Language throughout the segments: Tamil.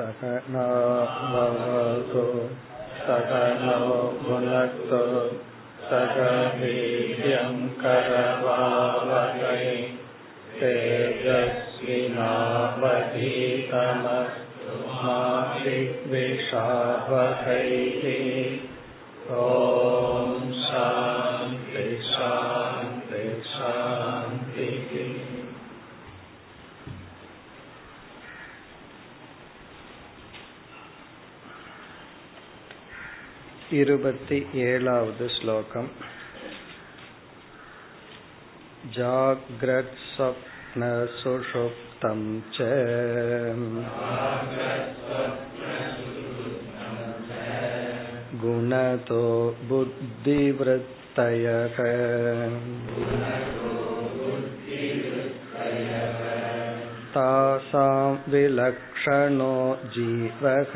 सकनावतु सकनो भुनक्तु सकवीर्यङ्करवावहै तेजस्विनावधीतमस्तु मा विद्विषावहैः ॐ இருபத்தி ஏழாவது ஸ்லோகம் जाग्रत् स्वप्नसुषुप्तं च गुणतो बुद्धिवृत्तयः तासां विलक्षणो जीवः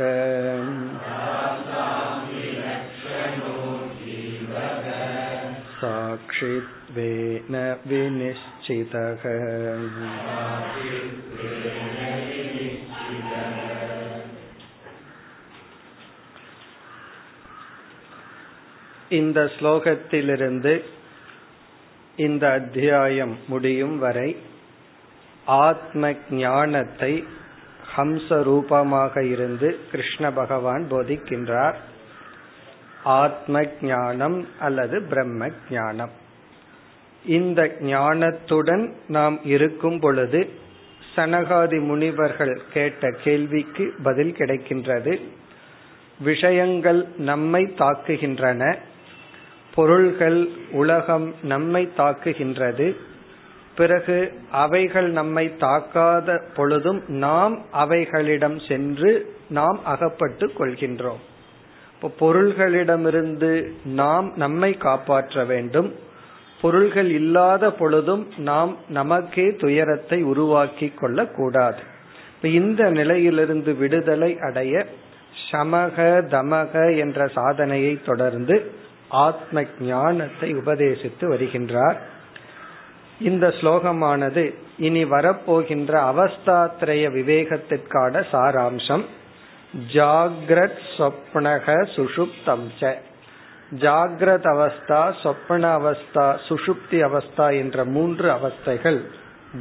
साक्षित्वेन विनिश्चितः இந்த ஸ்லோகத்திலிருந்து இந்த அத்தியாயம் முடியும் வரை ஆத்ம ஞானத்தை ஹம்ச ரூபமாக இருந்து கிருஷ்ண பகவான் போதிக்கின்றார் ஆத்ம ஞானம் அல்லது பிரம்ம ஞானம் இந்த ஞானத்துடன் நாம் இருக்கும் பொழுது சனகாதி முனிவர்கள் கேட்ட கேள்விக்கு பதில் கிடைக்கின்றது. விஷயங்கள் நம்மை தாக்குகின்றன. பொருள்கள் உலகம் நம்மை தாக்குகின்றது. பிறகு அவைகள் நம்மை தாக்காத பொழுதும் நாம் அவைகளிடம் சென்று நாம் அகப்பட்டு கொள்கின்றோம். இப்போ பொருள்களிடமிருந்து நாம் நம்மை காப்பாற்ற வேண்டும். பொருள்கள் இல்லாத பொழுதும் நாம் நமக்கே துயரத்தை உருவாக்கி கொள்ள கூடாது. இந்த நிலையிலிருந்து விடுதலை அடைய சமக தமக என்ற சாதனையை தொடர்ந்து ஆத்ம ஞானத்தை உபதேசித்து வருகின்றார். இந்த ஸ்லோகமானது இனி வரப்போகின்ற அவஸ்தாத்ரய விவேகத்திற்கான சாராம்சம். ஜாகிரத் சொப்னக சுஷுப்தம் ச. ஜாகிரத் அவஸ்தா சொப்பன அவஸ்தா சுஷுப்தி அவஸ்தா என்ற மூன்று அவஸ்தைகள்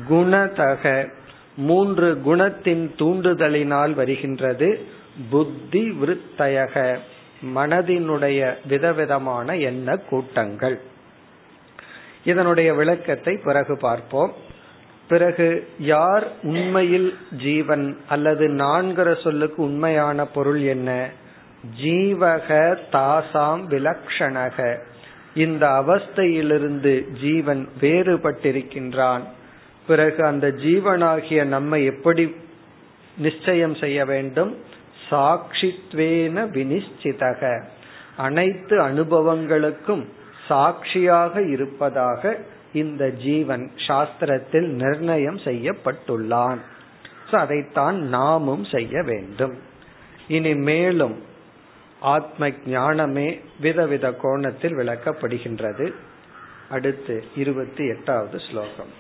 குணதக. மூன்று குணத்தின் தூண்டுதலினால் வருகின்றது புத்தி விருத்தயக. மனதினுடைய விதவிதமான எண்ண கூட்டங்கள். இதனுடைய விளக்கத்தை பிறகு பார்ப்போம். பிறகு யார் உண்மையில் ஜீவன் அல்லது நான்கிற சொல்லுக்கு உண்மையான பொருள் என்ன? ஜீவக தாசாம் விலக்ஷணக. இந்த அவஸ்தையிலிருந்து ஜீவன் வேறுபட்டிருக்கின்றான். பிறகு அந்த ஜீவனாகிய நம்மை எப்படி நிச்சயம் செய்ய வேண்டும்? சாட்சித்வேன வினிச்சிதக அனைத்து அனுபவங்களுக்கும் சாட்சியாக இருப்பதாக இந்த ஜீவன் சாஸ்திரத்தில் நிர்ணயம் செய்யப்பட்டுள்ளான் அதைத்தான் நாமும் செய்ய வேண்டும் இனி மேலும் ஆத்ம ஞானமே விதவித கோணத்தில் விளக்கப்படுகின்றது அடுத்து இருபத்தி எட்டாவது ஸ்லோகம்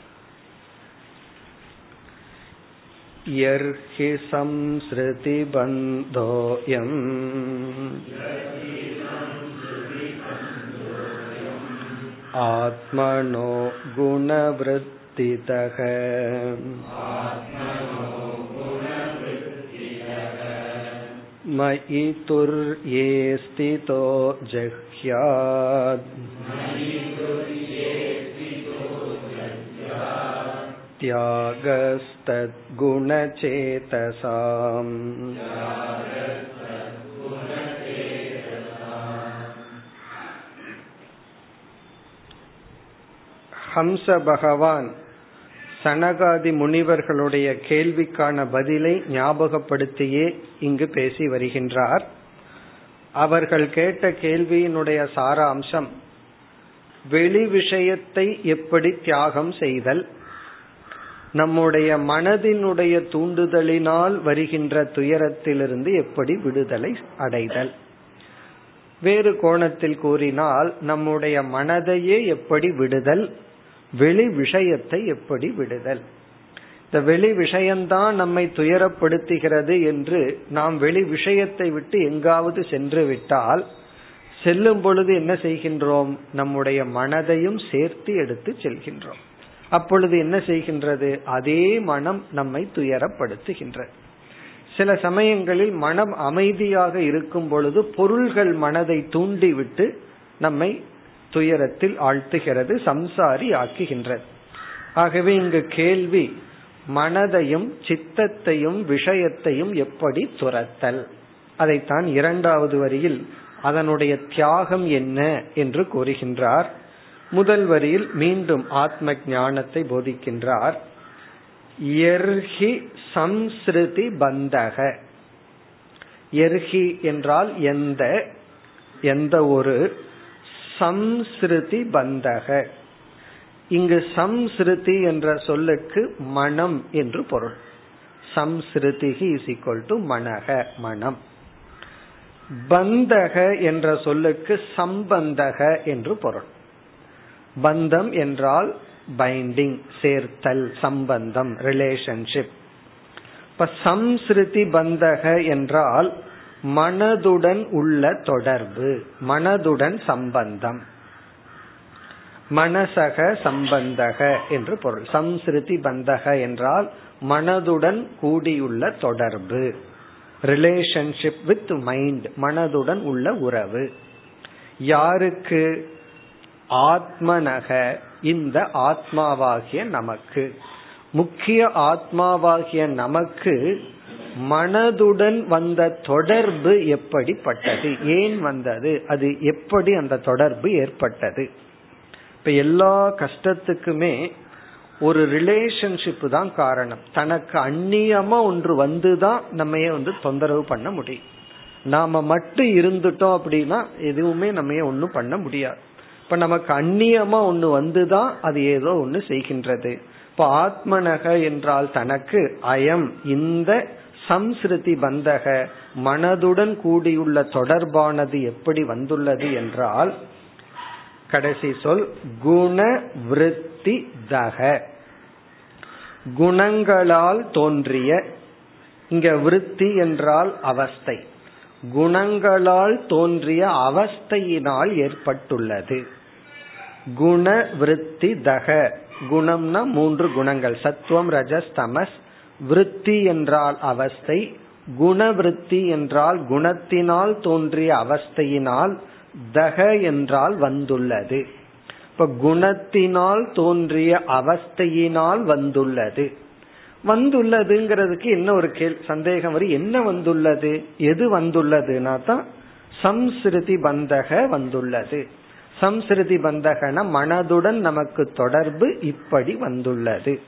यर्हि संसृतिबन्धोऽयम् आत्मनो गुणवृत्तितः मयि तुर्ये स्थितो जह्यात् त्यागस्तद्गुणचेतसाम् ஹம்ச பகவான் சனகாதி முனிவர்களுடைய கேள்விக்கான பதிலை ஞாபகப்படுத்தியே இங்கு பேசி வருகின்றார். அவர்கள் கேட்ட கேள்வியினுடைய சாராம்சம் வெளி விஷயத்தை எப்படி தியாகம் செய்தல் நம்முடைய மனதினுடைய தூண்டுதலினால் வருகின்ற துயரத்திலிருந்து எப்படி விடுதலை அடைதல். வேறு கோணத்தில் கூறினால் நம்முடைய மனதையே எப்படி விடுதல் வெளி விஷயத்தை எப்படி விடுதல்? இந்த வெளி விஷயம்தான் நம்மை துயரப்படுத்துகிறது என்று நாம் வெளி விஷயத்தை விட்டு எங்காவது சென்று விட்டால் செல்லும் பொழுது என்ன செய்கின்றோம்? நம்முடைய மனதையும் சேர்த்து எடுத்து செல்கின்றோம். அப்பொழுது என்ன செய்கின்றது? அதே மனம் நம்மை துயரப்படுத்துகின்றது. சில சமயங்களில் மனம் அமைதியாக இருக்கும் பொழுது பொருள்கள் மனதை தூண்டிவிட்டு நம்மை துயரத்தில் ஆழ்த்துகிறது சம்சாரி ஆக்குகின்றது ஆகவே இங்கு கேள்வி மனதையும் சித்தத்தையும் விஷயத்தையும் எப்படி துரத்தல்? அதைத்தான் இரண்டாவது வரியில் அதனுடைய தியாகம் என்ன என்று கூறுகின்றார். முதல் வரியில் மீண்டும் ஆத்ம ஞானத்தை போதிக்கின்றார். எர்ஹி சம்ஸ்ருதி பந்தக. எர்ஹி என்றால் எந்த எந்த ஒரு சம்ஸ்ருதி பந்தக. இங்கு சம்ஸ்ருதி என்ற சொல்லுக்கு மனம் என்று பொருள். சம்ஸ்ருதிகி இஸ் ஈக்வல் டு மனக மனம். பந்தக என்ற சொல்லுக்கு சம்பந்தக என்று பொருள். பந்தம் என்றால் பைண்டிங் சேர்த்தல் சம்பந்தம் ரிலேஷன்ஷிப் இப்ப சம்ஸ்ருதி பந்தக என்றால் மனதுடன் உள்ள தொடர்பு மனதுடன் சம்பந்தம். மனசக சம்பந்தக என்று பொருள். சம்ஸ்ருதி பந்தக என்றால் மனதுடன் கூடியுள்ள தொடர்பு. ரிலேஷன்ஷிப் வித் மைண்ட் மனதுடன் உள்ள உறவு. யாருக்கு? ஆத்மனக இந்த ஆத்மாவாகிய நமக்கு. முக்கிய ஆத்மாவாகிய நமக்கு மனதுடன் வந்த தொடர்பு எப்படிப்பட்டது? ஏன் வந்தது? அது எப்படி அந்த தொடர்பு ஏற்பட்டது? இப்ப எல்லா கஷ்டத்துக்குமே ஒரு ரிலேஷன்ஷிப் தான் காரணம். தனக்கு அந்நியமா ஒன்று வந்துதான் நம்ம வந்து தொந்தரவு பண்ண முடியும். நாம மட்டும் இருந்துட்டோம் அப்படின்னா எதுவுமே நம்ம ஒன்றும் பண்ண முடியாது. இப்ப நமக்கு அந்நியமா ஒண்ணு வந்துதான் அது ஏதோ ஒண்ணு செய்கின்றது. இப்ப ஆத்மனக என்றால் தனக்கு அயம் இந்த சம்ஸ்ருதி பந்தக மனதுடன் கூடியுள்ள தொடர்பானது எப்படி வந்துள்ளது என்றால் கடைசி சொல் குண விருத்தி தக. குணங்களால் தோன்றிய இங்க விருத்தி என்றால் அவஸ்தை. குணங்களால் தோன்றிய அவஸ்தையினால் ஏற்பட்டுள்ளது. குண விருத்தி தக. குணம்னா மூன்று குணங்கள். சத்துவம் ரஜஸ் தமஸ் விருத்தி என்றால் அவஸ்தை குணவிருத்தி என்றால் குணத்தினால் தோன்றிய அவஸ்தையினால் தக என்றால் வந்துள்ளது. இப்ப குணத்தினால் தோன்றிய அவஸ்தையினால் வந்துள்ளது. வந்துள்ளதுங்கிறதுக்கு என்ன ஒரு கேள் சந்தேகம் வரும். என்ன வந்துள்ளது? எது வந்துள்ளதுன்னா தான் சம்ஸ்ருதி பந்தக வந்துள்ளது. சம்ஸ்ருதி பந்தகன மனதுடன் நமக்கு தொடர்பு இப்படி வந்துள்ளது.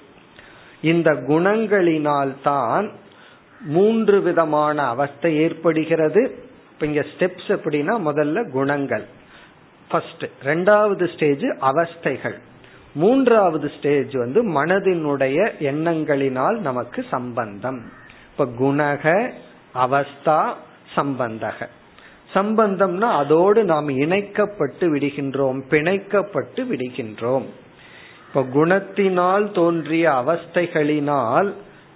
இந்த குணங்களினால் தான் மூன்று விதமான அவஸ்தை ஏற்படுகிறது. இப்ப இங்க ஸ்டெப்ஸ் எப்படின்னா முதல்ல குணங்கள். ஃபர்ஸ்ட் ரெண்டாவது ஸ்டேஜ் அவஸ்தைகள். மூன்றாவது ஸ்டேஜ் வந்து மனதினுடைய எண்ணங்களினால் நமக்கு சம்பந்தம். இப்ப குணக அவஸ்தா சம்பந்தக. சம்பந்தம்னா அதோடு நாம் இணைக்கப்பட்டு விடுகின்றோம் பிணைக்கப்பட்டு விடுகின்றோம். இப்ப குணத்தினால் தோன்றிய அவஸ்தைகளினால்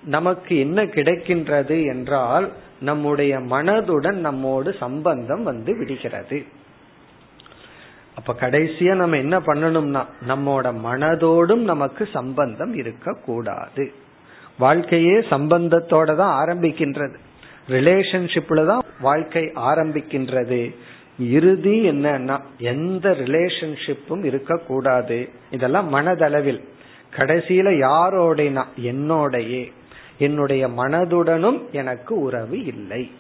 நமக்கு என்ன கிடைக்கின்றது என்றால் நம்முடைய மனதுடன் நம்மோடு சம்பந்தம் வந்து விடுகிறது. அப்ப கடைசியா நம்ம என்ன பண்ணணும்னா நம்மோட மனதோடும் நமக்கு சம்பந்தம் இருக்க கூடாது வாழ்க்கையே சம்பந்தத்தோட தான் ஆரம்பிக்கின்றது. ரிலேஷன்ஷிப்ல தான் வாழ்க்கை ஆரம்பிக்கின்றது. இறுதி என்னன்னா எந்த ரிலேஷன்ஷிப்பும் இருக்கக்கூடாது. இதெல்லாம் மனதளவில். கடைசியில யாரோடனா என்னோடையே. என்னுடைய மனதுடனும் எனக்கு உறவு இல்லை.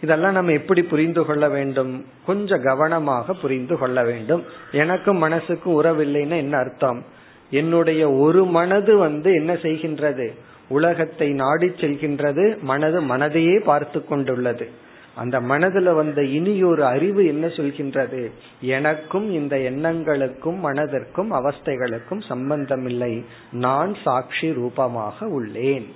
இதெல்லாம் நம்ம எப்படி புரிந்து கொள்ள வேண்டும்? கொஞ்சம் கவனமாக புரிந்து கொள்ள வேண்டும். எனக்கும் மனசுக்கும் உறவில்லைன்னா என்ன அர்த்தம்? என்னுடைய ஒரு மனது வந்து என்ன செய்கின்றது? உலகத்தை நாடி செல்கின்றது. மனது மனதையே பார்த்து கொண்டுள்ளது. அந்த மனதுல வந்த இனியொரு அறிவு என்ன சொல்கின்றது? எனக்கும் இந்த எண்ணங்களுக்கும் மனதிற்கும் அவஸ்தைகளுக்கும் சம்பந்தம் இல்லை நான் சாட்சி ரூபமாக உள்ளேன்.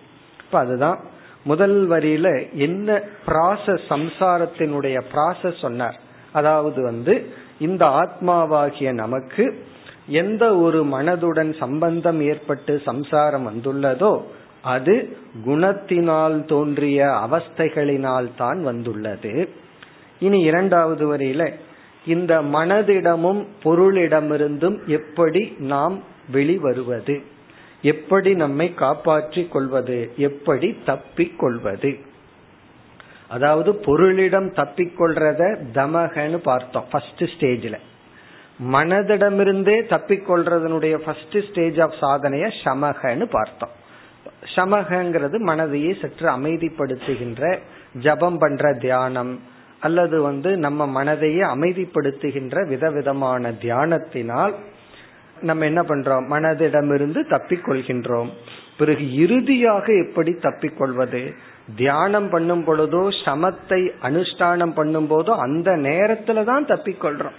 இப்ப அதுதான் முதல் வரியில என்ன ப்ராசஸ் சம்சாரத்தினுடைய ப்ராசஸ் சொன்னார். அதாவது வந்து இந்த ஆத்மாவாகிய நமக்கு எந்த ஒரு மனதுடன் சம்பந்தம் ஏற்பட்டு சம்சாரம் வந்துள்ளதோ அது குணத்தினால் தோன்றிய அவஸ்தைகளினால் தான் வந்துள்ளது. இனி இரண்டாவது வரையில இந்த மனதிடமும் பொருளிடமிருந்தும் எப்படி நாம் வெளிவருவது? எப்படி நம்மை காப்பாற்றிக் கொள்வது? எப்படி தப்பிக் கொள்வது? அதாவது பொருளிடம் தப்பிக்கொள்றத தமகன்னு பார்த்தோம் ஃபர்ஸ்ட் ஸ்டேஜ்ல மனதிடமிருந்தே தப்பிக்கொள்றதனுடைய ஃபர்ஸ்ட் ஸ்டேஜ் ஆஃப் சாதனைய சமகன்னு பார்த்தோம். சமகங்கிறது மனதையே சற்று அமைதிப்படுத்துகின்ற ஜபம் பண்ற தியானம் அல்லது வந்து நம்ம மனதையே அமைதிப்படுத்துகின்ற விதவிதமான தியானத்தினால் நம்ம என்ன பண்றோம்? மனதிடமிருந்து தப்பிக்கொள்கின்றோம். பிறகு இறுதியாக எப்படி தப்பிக்கொள்வது? தியானம் பண்ணும் பொழுதோ சமத்தை அனுஷ்டானம் பண்ணும் போதோ அந்த நேரத்துல தான் தப்பிக்கொள்றோம்.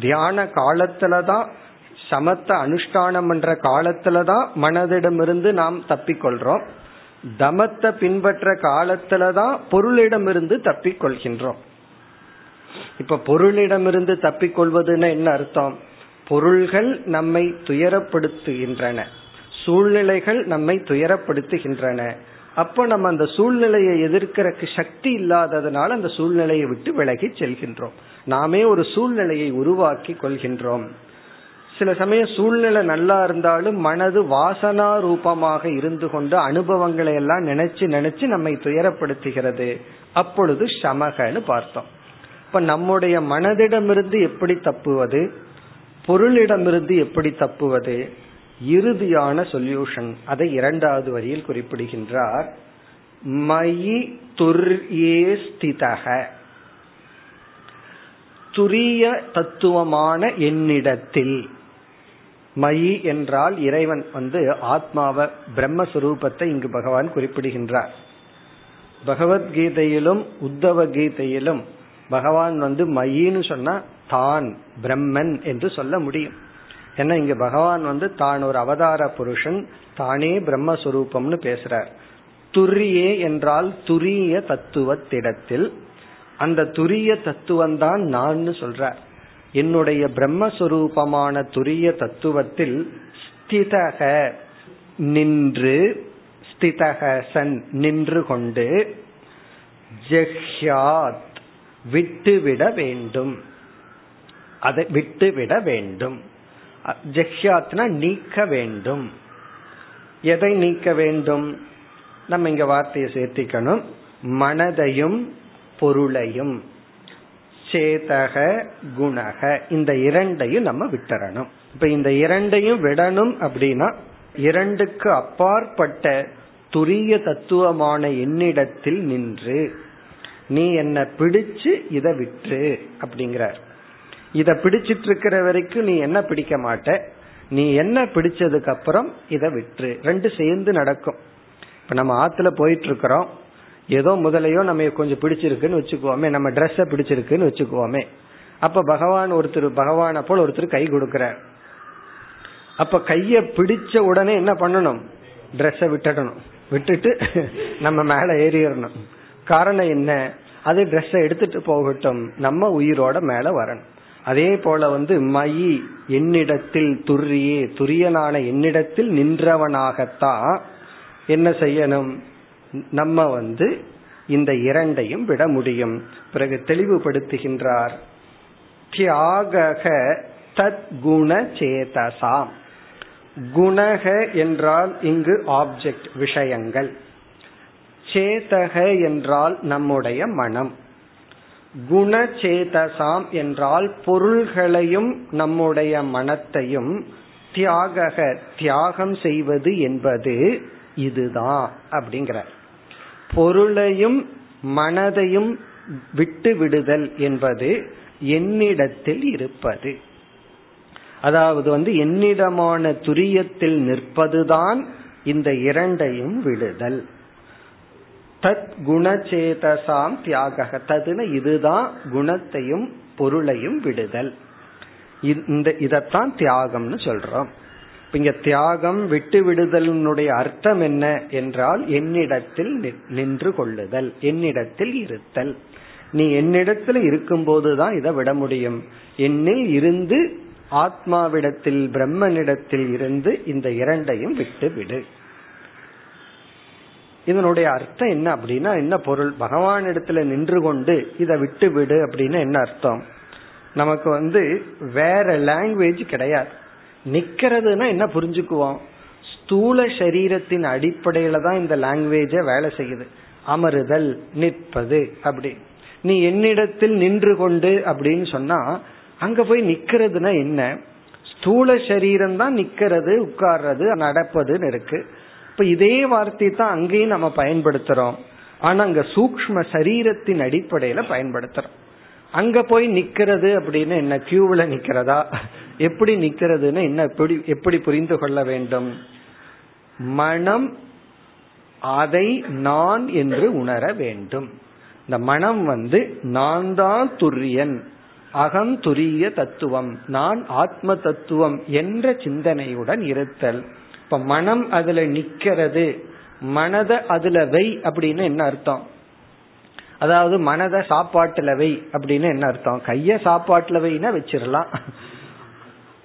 தியான காலத்துலதான் சமத்தை அனுஷ்டானம் பண்ற காலத்துலதான் மனதிடமிருந்து நாம் தப்பிக்கொள்றோம். தமத்தை பின்பற்ற காலத்துலதான் பொருளிடமிருந்து தப்பிக்கொள்கின்றோம். இப்ப பொருளிடமிருந்து தப்பிக்கொள்வதுன்னு என்ன அர்த்தம்? பொருள்கள் நம்மை துயரப்படுத்துகின்றன. சூழ்நிலைகள் நம்மை துயரப்படுத்துகின்றன. அப்ப நம்ம அந்த சூழ்நிலையை எதிர்க்கிற சக்தி இல்லாததுனால அந்த சூழ்நிலையை விட்டு விலகி செல்கின்றோம். நாமே ஒரு சூழ்நிலையை உருவாக்கி கொள்கின்றோம். சில சமயம் சூழ்நிலை நல்லா இருந்தாலும் மனது வாசனா ரூபமாக இருந்து கொண்டு அனுபவங்களை எல்லாம் நினைச்சு நினைச்சு நம்மை துயரப்படுத்துகிறது. அப்பொழுது சமகன்னு பார்த்தோம். இப்ப நம்முடைய மனதிடமிருந்து எப்படி தப்புவது? பொருளிடமிருந்து எப்படி தப்புவது? இறுதியான சொல்யூஷன் அதை இரண்டாவது வரியில் குறிப்பிடுகின்றார். மயி துர்யே ஸ்திதக துரிய தத்துவமான என்னிடத்தில். மயி என்றால் இறைவன் வந்து ஆத்மாவ பிரம்மஸ்வரூபத்தை இங்கு பகவான் குறிப்பிடுகின்றார். பகவத்கீதையிலும் உத்தவ கீதையிலும் பகவான் வந்து மயின்னு சொன்னா தான் பிரம்மன் என்று சொல்ல முடியும். ஏன்னா இங்க பகவான் வந்து தான் ஒரு அவதார புருஷன் தானே பிரம்மஸ்வரூபம்னு பேசுறார். துரியே என்றால் துரிய தத்துவத்திடத்தில் அந்த துரிய தத்துவம் தான் நான் சொல்றார். என்னுடைய பிரம்மஸ்வரூபமான துரிய தத்துவத்தில் ஸ்திதக நின்று ஸ்திதக சன் நின்று கொண்டு ஜெஹ்யாத் விட்டுவிட வேண்டும். அதை விட்டுவிட வேண்டும். ஜெஹ்யாத்னா நீக்க வேண்டும். எதை நீக்க வேண்டும்? நம்ம இங்க வார்த்தையை சேர்த்திக்கணும். மனதையும் பொருளையும். சேதக குணக. இந்த இரண்டையும் நம்ம விட்டுறணும். இப்ப இந்த இரண்டையும் விடணும் அப்படின்னா இரண்டுக்கு அப்பாற்பட்ட துரிய தத்துவமான என்னிடத்தில் நின்று நீ என்ன பிடிச்சு இதை விட்டு அப்படிங்கிறார். இத பிடிச்சிட்டு இருக்கிற வரைக்கும் நீ என்ன பிடிக்க மாட்ட. நீ என்ன பிடிச்சதுக்கு அப்புறம் இதை விட்டு ரெண்டு சேர்ந்து நடக்கும். இப்ப நம்ம ஆத்துல போயிட்டு இருக்கிறோம் ஏதோ முதலையோ நம்ம கொஞ்சம் பிடிச்சிருக்குன்னு வச்சுக்குவோமே நம்ம ட்ரெஸ்ஸ பிடிச்சிருக்குன்னு வச்சுக்குவோமே. அப்ப பகவான் ஒருத்தர் பகவான போல் ஒருத்தர் கை கொடுக்கிறார். அப்ப கைய பிடிச்ச உடனே என்ன பண்ணணும்? ட்ரெஸ்ஸ விட்டுடணும். விட்டுட்டு நம்ம மேல ஏறிடணும். காரணம் என்ன? அது ட்ரெஸ்ஸ எடுத்துட்டு போகட்டும். நம்ம உயிரோட மேல வரணும். அதே போல வந்து மயி என்னிடத்தில் துரியே துரியனான என்னிடத்தில் நின்றவனாகத்தான் என்ன செய்யணும்? நம்ம வந்து இந்த இரண்டையும் விட முடியும். பிறகு தெளிவுபடுத்துகின்றார். தியாக தத் குண சேதசாம். குணக என்றால் இங்கு ஆப்ஜெக்ட் விஷயங்கள். சேதக என்றால் நம்முடைய மனம். குணச்சேதசாம் என்றால் பொருள்களையும் நம்முடைய மனத்தையும் தியாக தியாகம் செய்வது என்பது இதுதான் அப்படிங்கிறார். பொருளையும் மனதையும் விட்டு விடுதல் என்பது என்னிடத்தில் இருப்பது. அதாவது வந்து என்னிடமான துரியத்தில் நிற்பதுதான் இந்த இரண்டையும் விடுதல். தத் குணச்சேதசாம் தியாக ததுன இதுதான் குணத்தையும் பொருளையும் விடுதல். இந்த இதத்தான் தியாகம்னு சொல்றோம். இங்க தியாகம் விட்டு விடுதலினுடைய அர்த்தம் என்ன என்றால் என்னிடத்தில் நின்று கொள்ளுதல் என்னிடத்தில் இருத்தல். நீ என்னிடத்துல இருக்கும் போதுதான் இதை விட முடியும். என்னில் இருந்து ஆத்மாவிடத்தில் பிரம்மனிடத்தில் இருந்து இந்த இரண்டையும் விட்டு விடு. இதனுடைய அர்த்தம் என்ன அப்படின்னா என்ன பொருள்? பகவான் இடத்துல நின்று கொண்டு இதை விட்டு விடு அப்படின்னு என்ன அர்த்தம்? நமக்கு வந்து வேற லாங்குவேஜ் கிடையாது. நிக்கிறதுனா என்ன புரிஞ்சுக்குவோம்? ஸ்தூல சரீரத்தின் அடிப்படையில தான் இந்த லாங்குவேஜ வேலை செய்யுது. அமருதல் நிற்பது அப்படி. நீ என்னிடத்தில் நின்று கொண்டு அப்படின்னு சொன்னா அங்க போய் நிக்கிறதுனா என்ன? ஸ்தூல சரீரம் தான் நிக்கிறது உட்கார்றது நடப்பதுன்னு இருக்கு. இப்ப இதே வார்த்தை தான் அங்கேயும் நம்ம பயன்படுத்துறோம். ஆனா அங்க சூக்ம சரீரத்தின் அடிப்படையில பயன்படுத்துறோம். அங்க போய் நிக்கிறது அப்படின்னு என்ன கியூவில் நிக்கிறதா? எப்படி நிக்கிறதுன்னு என்ன எப்படி எப்படி புரிந்து கொள்ள வேண்டும்? மனம் அதை நான் என்று உணர வேண்டும். இந்த மனம் வந்து நான் தான் துரியன் அகம் துரிய தத்துவம் நான் ஆத்ம தத்துவம் என்ற சிந்தனையுடன் இருத்தல். இப்ப மனம் அதுல நிக்கிறது மனதை அதுல வை அப்படின்னு என்ன அர்த்தம்? அதாவது மனதை சாப்பாட்டுல வை அப்படின்னு என்ன அர்த்தம்? கைய சாப்பாட்டுல வைனா வச்சிடலாம்.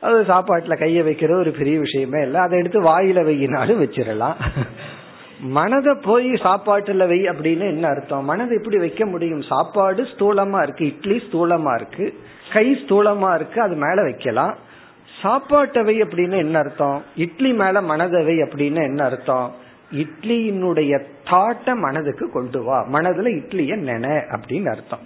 அது சாப்பாட்டுல கைய வைக்கிறது ஒரு பெரிய விஷயமே இல்லை. அதை எடுத்து வாயில வையினாலும் வச்சிடலாம். மனதை போய் சாப்பாட்டுல வை அப்படின்னு என்ன அர்த்தம்? மனதை எப்படி வைக்க முடியும்? சாப்பாடு ஸ்தூலமா இருக்கு. இட்லி ஸ்தூலமா இருக்கு. கை ஸ்தூலமா இருக்கு. அது மேல வைக்கலாம். சாப்பாட்டவை அப்படின்னு என்ன அர்த்தம்? இட்லி மேல மனதவை அப்படின்னு என்ன அர்த்தம்? இட்லியினுடைய தாட்ட மனதுக்கு கொண்டு வா. மனதுல இட்லிய நென அப்படின்னு அர்த்தம்.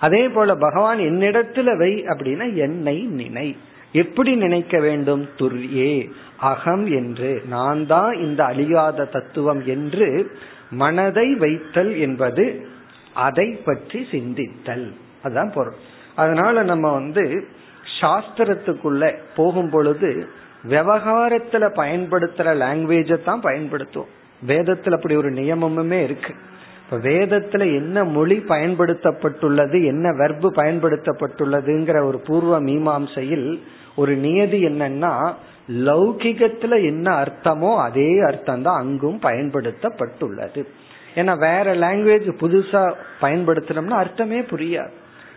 அதே போல பகவான் என்னிடத்துல வை அப்படின்னா என்னை நினை. எப்படி நினைக்க வேண்டும்? துர்யே அகம் என்று. நான் தான் இந்த அழியாத தத்துவம் என்று மனதை வைத்தல் என்பது அதை பற்றி சிந்தித்தல். அதுதான் பொருள். அதனால நம்ம வந்து சாஸ்திரத்துக்குள்ள போகும் பொழுது விவகாரத்துல பயன்படுத்துற லாங்குவேஜை தான் பயன்படுத்துவோம். வேதத்தில் அப்படி ஒரு நியமமுமே இருக்கு. இப்ப வேதத்துல என்ன மொழி பயன்படுத்தப்பட்டுள்ளது என்ன வெர்பு பயன்படுத்தப்பட்டுள்ளதுங்கிற ஒரு பூர்வ மீமாம்சையில் ஒரு நியதி என்னன்னா லௌகிகத்துல என்ன அர்த்தமோ அதே அர்த்தம் தான் அங்கும் பயன்படுத்தப்பட்டுள்ளது. ஏன்னா வேற லாங்குவேஜ் புதுசா பயன்படுத்தினோம்னா அர்த்தமே புரியாது.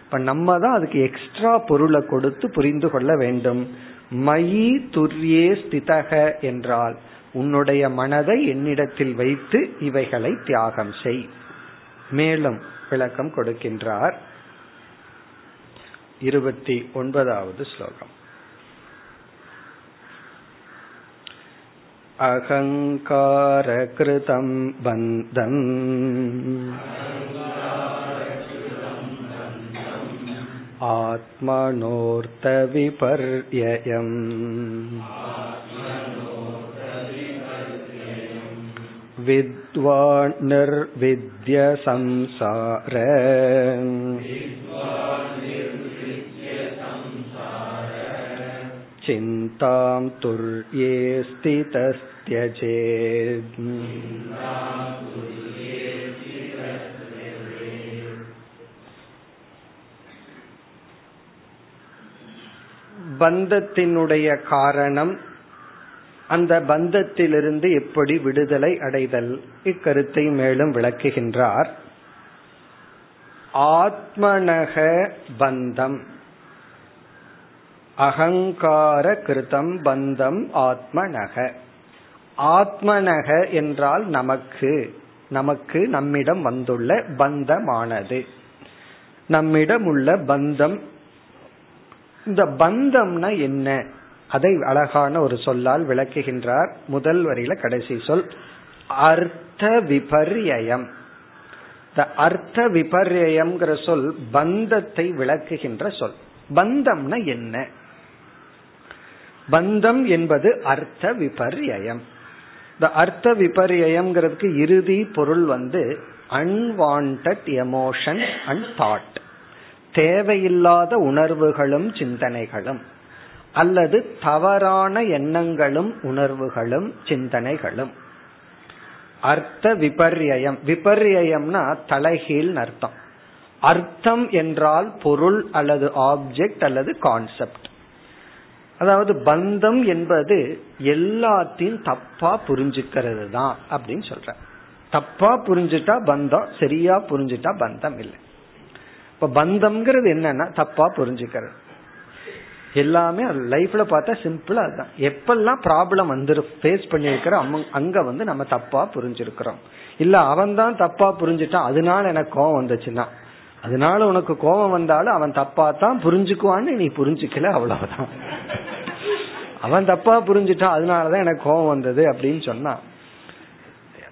இப்ப நம்ம தான் அதுக்கு எக்ஸ்ட்ரா பொருளை கொடுத்து புரிந்து கொள்ள வேண்டும். மயி துர்யே ஸ்திதக என்றால் உன்னுடைய மனதை என்னிடத்தில் வைத்து இவைகளை தியாகம் செய் மேலும் விளக்கம் கொடுக்கின்றார் இருபத்தி ஒன்பதாவது ஸ்லோகம் अहङ्कारकृतं बन्धम् आत्मनोऽर्थविपर्ययम् विद्वान्निर्विद्य संसार चिन्तां तुर्ये स्थितस्त्यजेत् பந்தத்தினுடைய காரணம் அந்த பந்தத்திலிருந்து எப்படி விடுதலை அடைதல் இக்கருத்தை மேலும் விளக்குகின்றார். ஆத்மனக பந்தம். அகங்கார கிருதம் பந்தம் ஆத்மனக. ஆத்மனக என்றால் நமக்கு. நமக்கு நம்மிடம் வந்துள்ள பந்தமானது. நம்மிடம் உள்ள பந்தம். இந்த பந்தம்னா என்ன? அதை அழகான ஒரு சொல்லால் விளக்குகின்றார் முதல் வரியில கடைசி சொல் அர்த்த விபர்யம் அர்த்த விபர்யம்ங்கிற சொல் பந்தத்தை விளக்குகின்ற சொல். பந்தம்னா என்ன? பந்தம் என்பது அர்த்த விபர்யம் இந்த அர்த்த விபர்யம்ங்கிறதுக்கு இறுதி பொருள் வந்து அன்வான்ட் எமோஷன் அண்ட் தாட் தேவையில்லாத உணர்வுகளும் சிந்தனைகளும். அல்லது தவறான எண்ணங்களும் உணர்வுகளும் சிந்தனைகளும். அர்த்த விபர்யம் விபர்யம்னா தலைகீழ் அர்த்தம். அர்த்தம் என்றால் பொருள் அல்லது ஆப்ஜெக்ட் அல்லது கான்செப்ட் அதாவது பந்தம் என்பது எல்லாத்தையும் தப்பா புரிஞ்சுக்கிறது தான் அப்படின்னு சொல்ற. தப்பா புரிஞ்சுட்டா பந்தம் சரியா புரிஞ்சுட்டா பந்தம் இல்லை. இப்ப பந்தம்ங்கிறது என்னன்னா தப்பா புரிஞ்சுக்கிறது. எல்லாமே லைஃப்ல பார்த்தா சிம்பிளா அதுதான். எப்பெல்லாம் ப்ராப்ளம் வந்துடும் ஃபேஸ் பண்ணிருக்கிறோம் அங்க வந்து நம்ம தப்பா புரிஞ்சிருக்கிறோம். இல்ல அவன் தான் தப்பா புரிஞ்சுட்டான் அதனால எனக்கு கோவம் வந்துச்சுன்னா. அதனால உனக்கு கோபம் வந்தாலும் அவன் தப்பா தான் புரிஞ்சுக்குவான்னு நீ புரிஞ்சுக்கல அவ்வளவுதான். அவன் தப்பா புரிஞ்சுட்டான் அதனாலதான் எனக்கு கோபம் வந்தது அப்படின்னு சொன்னான்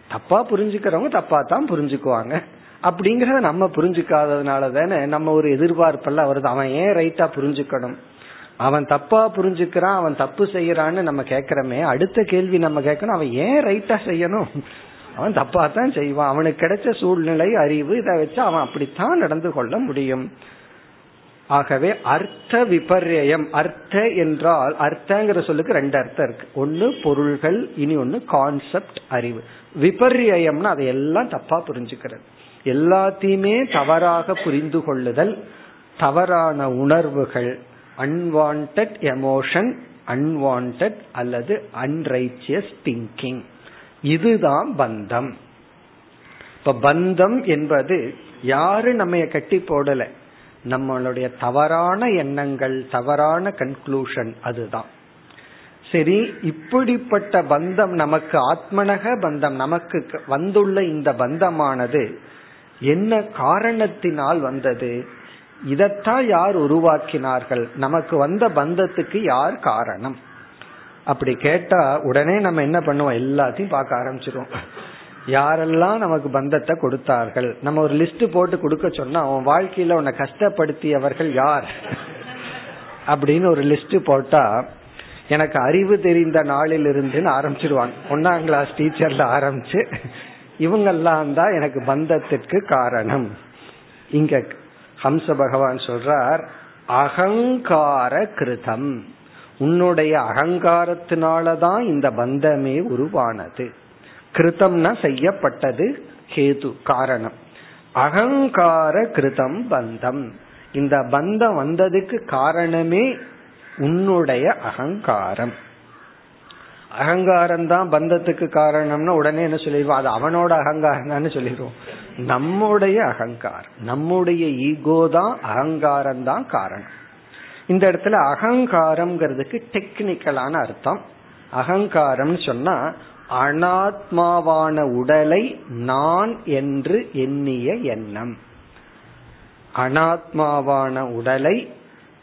தப்பா புரிஞ்சுக்கிறவங்க தப்பா தான் புரிஞ்சுக்குவாங்க. அப்படிங்கறத நம்ம புரிஞ்சுக்காததுனால தானே நம்ம ஒரு எதிர்பார்ப்பெல்லாம் வருது. அவன் ஏன் ரைட்டா புரிஞ்சுக்கணும்? அவன் தப்பா புரிஞ்சுக்கிறான் அவன் தப்பு செய்யறான்னு நம்ம கேக்குறமே அடுத்த கேள்வி நம்ம கேட்கணும் அவன் ஏன் ரைட்டா செய்யணும்? அவன் தப்பா தான் செய்வான். அவனுக்கு கிடைச்ச சூழ்நிலை அறிவு இதை வச்சு அவன் அப்படித்தான் நடந்து கொள்ள முடியும். ஆகவே அர்த்த விபர்யம் அர்த்த என்றால் அர்த்தங்கிற சொல்லுக்கு ரெண்டு அர்த்தம் இருக்கு. ஒன்னு பொருள்கள் இனி ஒன்னு கான்செப்ட் அறிவு. விபர்யம்னா அதையெல்லாம் தப்பா புரிஞ்சுக்கிறது. எல்லாத்தையுமே தவறாக புரிந்து கொள்ளுதல் தவறான உணர்வுகள் அன்வான்ட் எமோஷன் அன்வான்ட் அல்லது அன்ரைச்சியஸ் திங்கிங் இதுதான் பந்தம். இப்ப பந்தம் என்பது யாரு நம்ம கட்டி போடல? நம்மளுடைய தவறான எண்ணங்கள் தவறான கன்க்ளூஷன் அதுதான். சரி இப்படிப்பட்ட பந்தம் நமக்கு ஆத்மனக பந்தம் நமக்கு வந்துள்ள இந்த பந்தமானது என்ன காரணத்தினால் வந்தது? இதத்தான் யார் உருவாக்கினார்கள்? நமக்கு வந்த பந்தத்துக்கு யார் காரணம்? அப்படி கேட்டா உடனே நம்ம என்ன பண்ணுவோம்? எல்லாத்தையும் பார்க்க ஆரம்பிச்சிருவோம். யாரெல்லாம் நமக்கு பந்தத்தை கொடுத்தார்கள்? நம்ம ஒரு லிஸ்ட் போட்டு கொடுக்க சொன்னா அவன் வாழ்க்கையில உன்னை கஷ்டப்படுத்தியவர்கள் யார்? அப்படின்னு ஒரு லிஸ்ட் போட்டா எனக்கு அறிவு தெரிந்த நாளில் இருந்துன்னு ஆரம்பிச்சிருவாங்க. ஒன்னாம் கிளாஸ் டீச்சர்ல ஆரம்பிச்சு இவங்கெல்லாம் தான் எனக்கு பந்தத்திற்கு காரணம். இங்க ஹம்ச பகவான் சொல்றார் அகங்கார கிருதம். உன்னுடைய அகங்காரத்தினாலதான் இந்த பந்தமே உருவானது. கிருதம்னா செய்யப்பட்டது கேது காரணம். அகங்கார கிருதம் பந்தம். இந்த பந்தம் வந்ததுக்கு காரணமே உன்னுடைய அகங்காரம். அகங்காரம் தான் பந்தத்துக்கு காரணம்னா உடனே என்ன சொல்லிடுவோம்? அது அவனோட அகங்காரம் தான் சொல்லிடுவோம். நம்முடைய அகங்காரம் நம்முடைய ஈகோ தான் அகங்காரம் தான் காரணம். இந்த இடத்துல அகங்காரம்ங்கிறதுக்கு டெக்னிக்கலான அர்த்தம். அகங்காரம்னு சொன்னா அனாத்மாவான உடலை நான் என்று எண்ணிய எண்ணம். அனாத்மாவான உடலை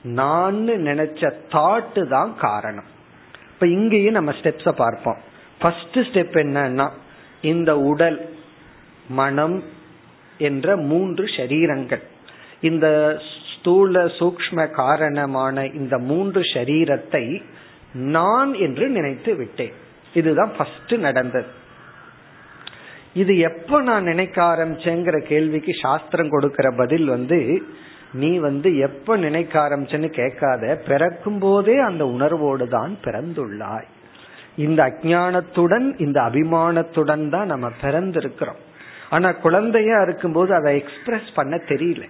நான் நினைச்ச தாட்டு தான் காரணம். இப்ப இங்கேயும் நம்ம ஸ்டெப்ஸ பார்ப்போம். ஃபர்ஸ்ட் ஸ்டெப் என்னன்னா இந்த உடல் மனம் என்ற மூன்று ஷரீரங்கள் இந்த ஸ்தூல சூக்ம காரணமான இந்த மூன்று ஷரீரத்தை நான் என்று நினைத்து விட்டேன். இதுதான் ஃபர்ஸ்ட் நடந்தது. இது எப்ப நான் நினைக்க ஆரம்பிச்சேங்கிற கேள்விக்கு சாஸ்திரம் கொடுக்கிற பதில் வந்து நீ வந்து எப்ப நினைக்க ஆரம்பிச்சேன்னு கேட்காத பிறக்கும் போதே அந்த உணர்வோடு தான் பிறந்துள்ளாய். இந்த அஜானத்துடன் இந்த அபிமானத்துடன் தான் நம்ம பிறந்திருக்கிறோம். ஆனா குழந்தையா இருக்கும்போது அதை எக்ஸ்பிரஸ் பண்ண தெரியல.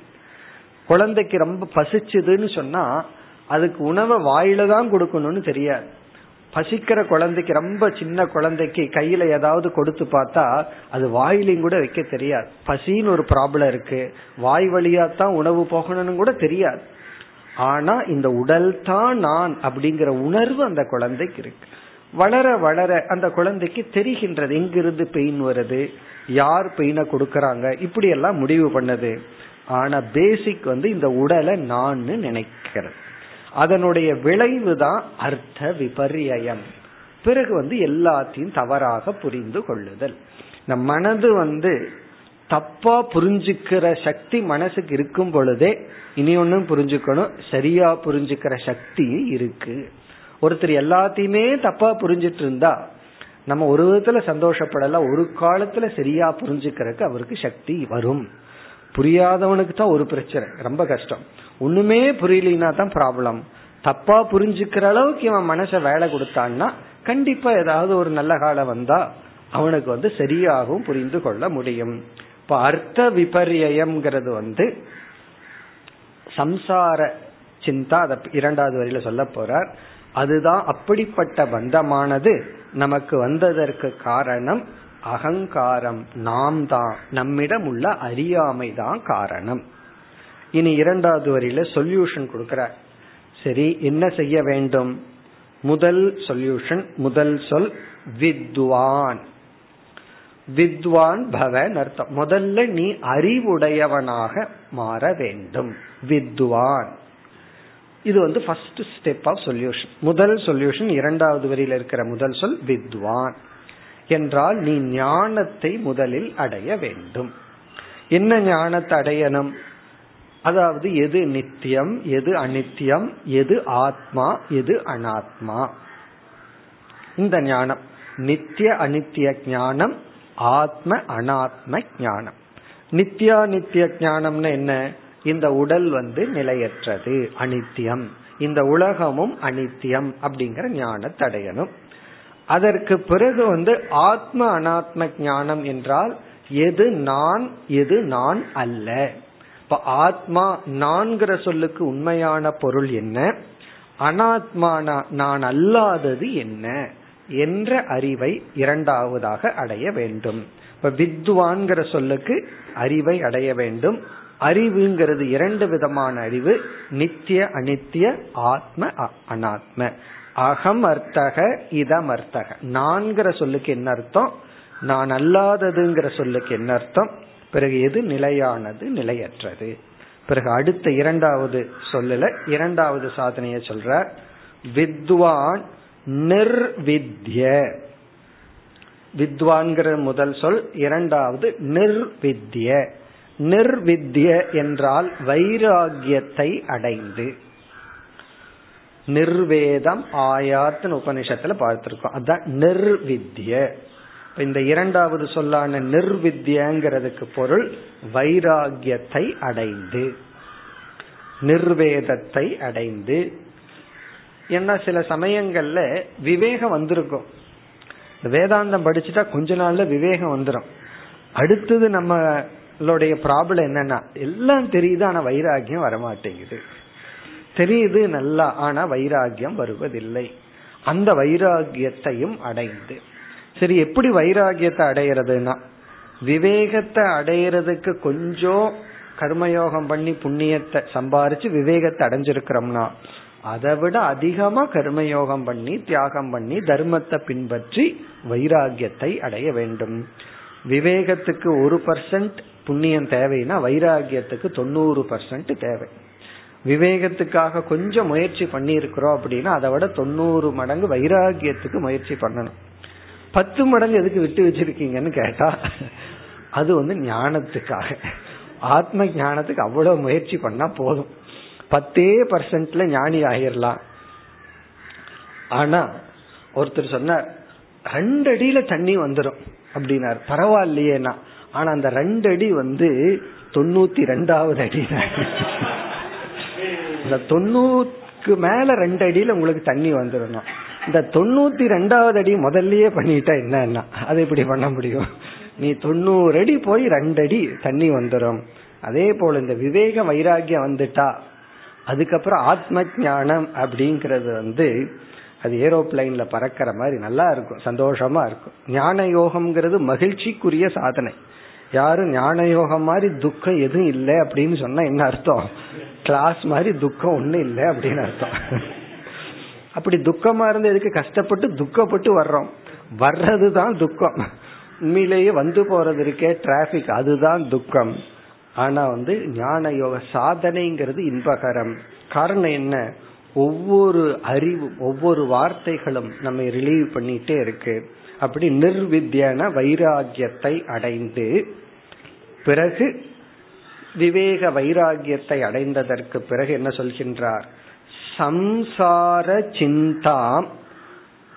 குழந்தைக்கு ரொம்ப பசிச்சுதுன்னு சொன்னா அதுக்கு உணவை வாயில தான் கொடுக்கணும்னு தெரியாது. பசிக்கிற குழந்தைக்கு ரொம்ப சின்ன குழந்தைக்கு கையில ஏதாவது கொடுத்து பார்த்தா அது வாயிலையும் கூட வைக்க தெரியாது. பசின்னு ஒரு ப்ராப்ளம் இருக்கு. வாய் வழியா தான் உணவு போகணும்னு கூட தெரியாது. ஆனா இந்த உடல் தான் நான் அப்படிங்கிற உணர்வு அந்த குழந்தைக்கு இருக்கு. வளர வளர அந்த குழந்தைக்கு தெரிகின்றது. எங்கிருந்து பெயின் வருது? யார் பெயினை கொடுக்கறாங்க? இப்படி எல்லாம் முடிவு பண்ணது. ஆனா பேசிக் வந்து இந்த உடலை நான் நினைக்கிறது. அதனுடைய விளைவு தான் அர்த்த விபரியம் பிறகு வந்து எல்லாத்தையும் தவறாக புரிந்து கொள்ளுதல். இந்த மனது வந்து தப்பா புரிஞ்சுக்கிற சக்தி மனசுக்கு இருக்கும் பொழுதே இனி ஒன்னும் புரிஞ்சுக்கணும். சரியா புரிஞ்சுக்கிற சக்தி இருக்கு. ஒருத்தர் எல்லாத்தையுமே தப்பா புரிஞ்சிட்டு இருந்தா நம்ம ஒரு விதத்துல சந்தோஷப்படலாம் ஒரு காலத்துல சரியா புரிஞ்சுக்கிறதுக்கு அவருக்கு சக்தி வரும். புரியாதவனுக்கு தான் ஒரு பிரச்சனை ரொம்ப கஷ்டம். ஒண்ணுமே புரியலனா தான் ப்ராப்ளம் தப்பா புரிஞ்சுக்கிற அளவுக்கு இவன் மனச வேலை கொடுத்தான்னா கண்டிப்பா ஏதாவது ஒரு நல்ல காலம் வந்தா அவனுக்கு வந்து சரியாகவும் புரிந்து கொள்ள முடியும். இப்ப அர்த்த விபரியம்ங்கிறது வந்து சம்சார சிந்தா அத இரண்டாவது வரியில சொல்ல போறார். அதுதான் அப்படிப்பட்ட பந்தமானது. நமக்கு வந்ததற்கு காரணம் அகங்காரம். நாம் தான் நம்மிடம் உள்ள அறியாமை தான் காரணம். இனி இரண்டாவது வரியில சொல்யூஷன் கொடுக்கிறார். சரி என்ன செய்ய வேண்டும்? முதல் சொல்யூஷன் முதல் சொல் வித்வான். வித்வான் பவன் அர்த்தம். முதல்ல நீ அறிவுடையவனாக மாற வேண்டும். வித்வான். இது வந்து ஃபர்ஸ்ட் ஸ்டெப் ஆஃப் சொல்யூஷன் முதல் சொல்யூஷன் இரண்டாவது வரியில் இருக்கிற முதல் சொல் வித்வான். என்றால் நீ ஞானத்தை முதலில் அடைய வேண்டும். என்ன ஞானத்தை அடையணும்? அதாவது எது நித்தியம் எது அனித்தியம் எது ஆத்மா எது அனாத்மா. இந்த ஞானம் நித்திய அனித்திய ஞானம் ஆத்ம அனாத்ம ஞானம். நித்யா நித்திய ஞானம்னு என்ன? இந்த உடல் வந்து நிலையற்றது அனித்தியம். இந்த உலகமும் அனித்தியம் அப்படிங்கிற ஞானத்தை அடையணும். அதற்கு பிறகு வந்து ஆத்ம அனாத்ம ஞானம் என்றால் எது நான் எது நான் அல்ல. இப்ப ஆத்மா நான்கிற சொல்லுக்கு உண்மையான பொருள் என்ன? அனாத்மானா நான் அல்லாதது என்ன? என்ற அறிவை இரண்டாவதாக அடைய வேண்டும். இப்ப வித்வான்கிற சொல்லுக்கு அறிவை அடைய வேண்டும். அறிவுங்கிறது இரண்டு விதமான அறிவு நித்திய அனித்திய ஆத்ம அனாத்ம. அகம் அர்த்தக இதம் அர்த்தக. நான்கிற சொல்லுக்கு என்ன அர்த்தம்? நான் அல்லாததுங்கிற சொல்லுக்கு என்ன அர்த்தம்? பிறகு எது நிலையானது நிலையற்றது? பிறகு அடுத்த இரண்டாவது சொல்லல இரண்டாவது சாதனைய சொல்ற வித்வான் நிர்வித்ய. வித்வான்கிற முதல் சொல் இரண்டாவது நிர்வித்ய. நிர்வித்ய என்றால் வைராகியத்தை அடைந்து. நிர்வேதம் ஆயாத்னு உபனிஷத்துல பார்த்திருக்கோம். அதான் நிர்வித்ய. இந்த இரண்டாவது சொல்லான நிர்வித்யங்கிறதுக்கு பொருள் வைராகியத்தை அடைந்து நிர்வேதத்தை அடைந்து. ஏன்னா சில சமயங்கள்ல விவேகம் வந்திருக்கும். வேதாந்தம் படிச்சுட்டா கொஞ்ச நாள்ல விவேகம் வந்துடும் அடுத்தது நம்மளுடைய ப்ராப்ளம் என்னன்னா எல்லாம் தெரியுது ஆனா வைராகியம் வரமாட்டேங்குது. தெரியுது நல்லா ஆனா வைராகியம் வருவதில்லை. அந்த வைராகியத்தையும் அடைந்து. சரி எப்படி வைராகியத்தை அடையிறதுனா விவேகத்தை அடையிறதுக்கு கொஞ்சம் கர்மயோகம் பண்ணி புண்ணியத்தை சம்பாரிச்சு விவேகத்தை அடைஞ்சிருக்கிறோம்னா அதை விட அதிகமா கர்மயோகம் பண்ணி தியாகம் பண்ணி தர்மத்தை பின்பற்றி வைராகியத்தை அடைய வேண்டும். விவேகத்துக்கு ஒரு பர்சன்ட் புண்ணியம் தேவைன்னா வைராகியத்துக்கு தொண்ணூறு பர்சன்ட் தேவை. விவேகத்துக்காக கொஞ்சம் முயற்சி பண்ணி இருக்கிறோம் அப்படின்னா அதை விட தொண்ணூறு மடங்கு வைராகியத்துக்கு முயற்சி பண்ணணும். பத்து மடங்கு எதுக்கு விட்டு வச்சிருக்கீங்கன்னு கேட்டா அது வந்து ஞானத்துக்காக. ஆத்ம ஞானத்துக்கு அவ்வளவு முயற்சி பண்ணா போதும். பத்தே பர்சன்ட்ல ஞானி ஆகிடலாம் ஆனா ஒருத்தர் சொன்னார் ரெண்டு அடியில தண்ணி வந்துடும் அப்படின்னார். பரவாயில்லையேனா ஆனா அந்த ரெண்டு அடி வந்து தொண்ணூத்தி ரெண்டாவது அடி. இந்த தொண்ணூறுக்கு மேல ரெண்டு அடியில உங்களுக்கு தண்ணி வந்துடணும் இந்த தொண்ணூத்தி ரெண்டாவது அடி முதல்லயே பண்ணிட்டா என்னன்னா? அது எப்படி பண்ண முடியும்? நீ தொண்ணூறு அடி போய் ரெண்டு அடி தண்ணி வந்துடும் அதே போல இந்த விவேக வைராகியம் வந்துட்டா அதுக்கப்புறம் ஆத்ம ஞானம் அப்படிங்கறது வந்து அது ஏரோப்ளைன்ல பறக்கிற மாதிரி நல்லா இருக்கும் சந்தோஷமா இருக்கும். ஞான யோகம்ங்கிறது மகிழ்ச்சிக்குரிய சாதனை. யாரும் ஞான யோகம் மாதிரி துக்கம் எதுவும் இல்லை அப்படின்னு சொன்னா என்ன அர்த்தம்? கிளாஸ் மாதிரி துக்கம் ஒண்ணு இல்லை அப்படின்னு அர்த்தம். அப்படி துக்கமா இருந்து எதுக்கு கஷ்டப்பட்டு துக்கப்பட்டு வர்றோம்? வர்றது தான் துக்கம். உண்மையிலேயே வந்து போறது இருக்கே டிராபிக் அதுதான் துக்கம். ஆனா வந்து ஞான யோக சாதனைங்கிறது இன்பகரம். காரணம் என்ன? ஒவ்வொரு அறிவு ஒவ்வொரு வார்த்தைகளும் நம்ம ரிலீவ் பண்ணிட்டே இருக்கு. அப்படி நிர்வித்தியான வைராகியத்தை அடைந்து பிறகு விவேக வைராகியத்தை அடைந்ததற்கு பிறகு என்ன சொல்கின்றார்? சம்சார சிந்தாம்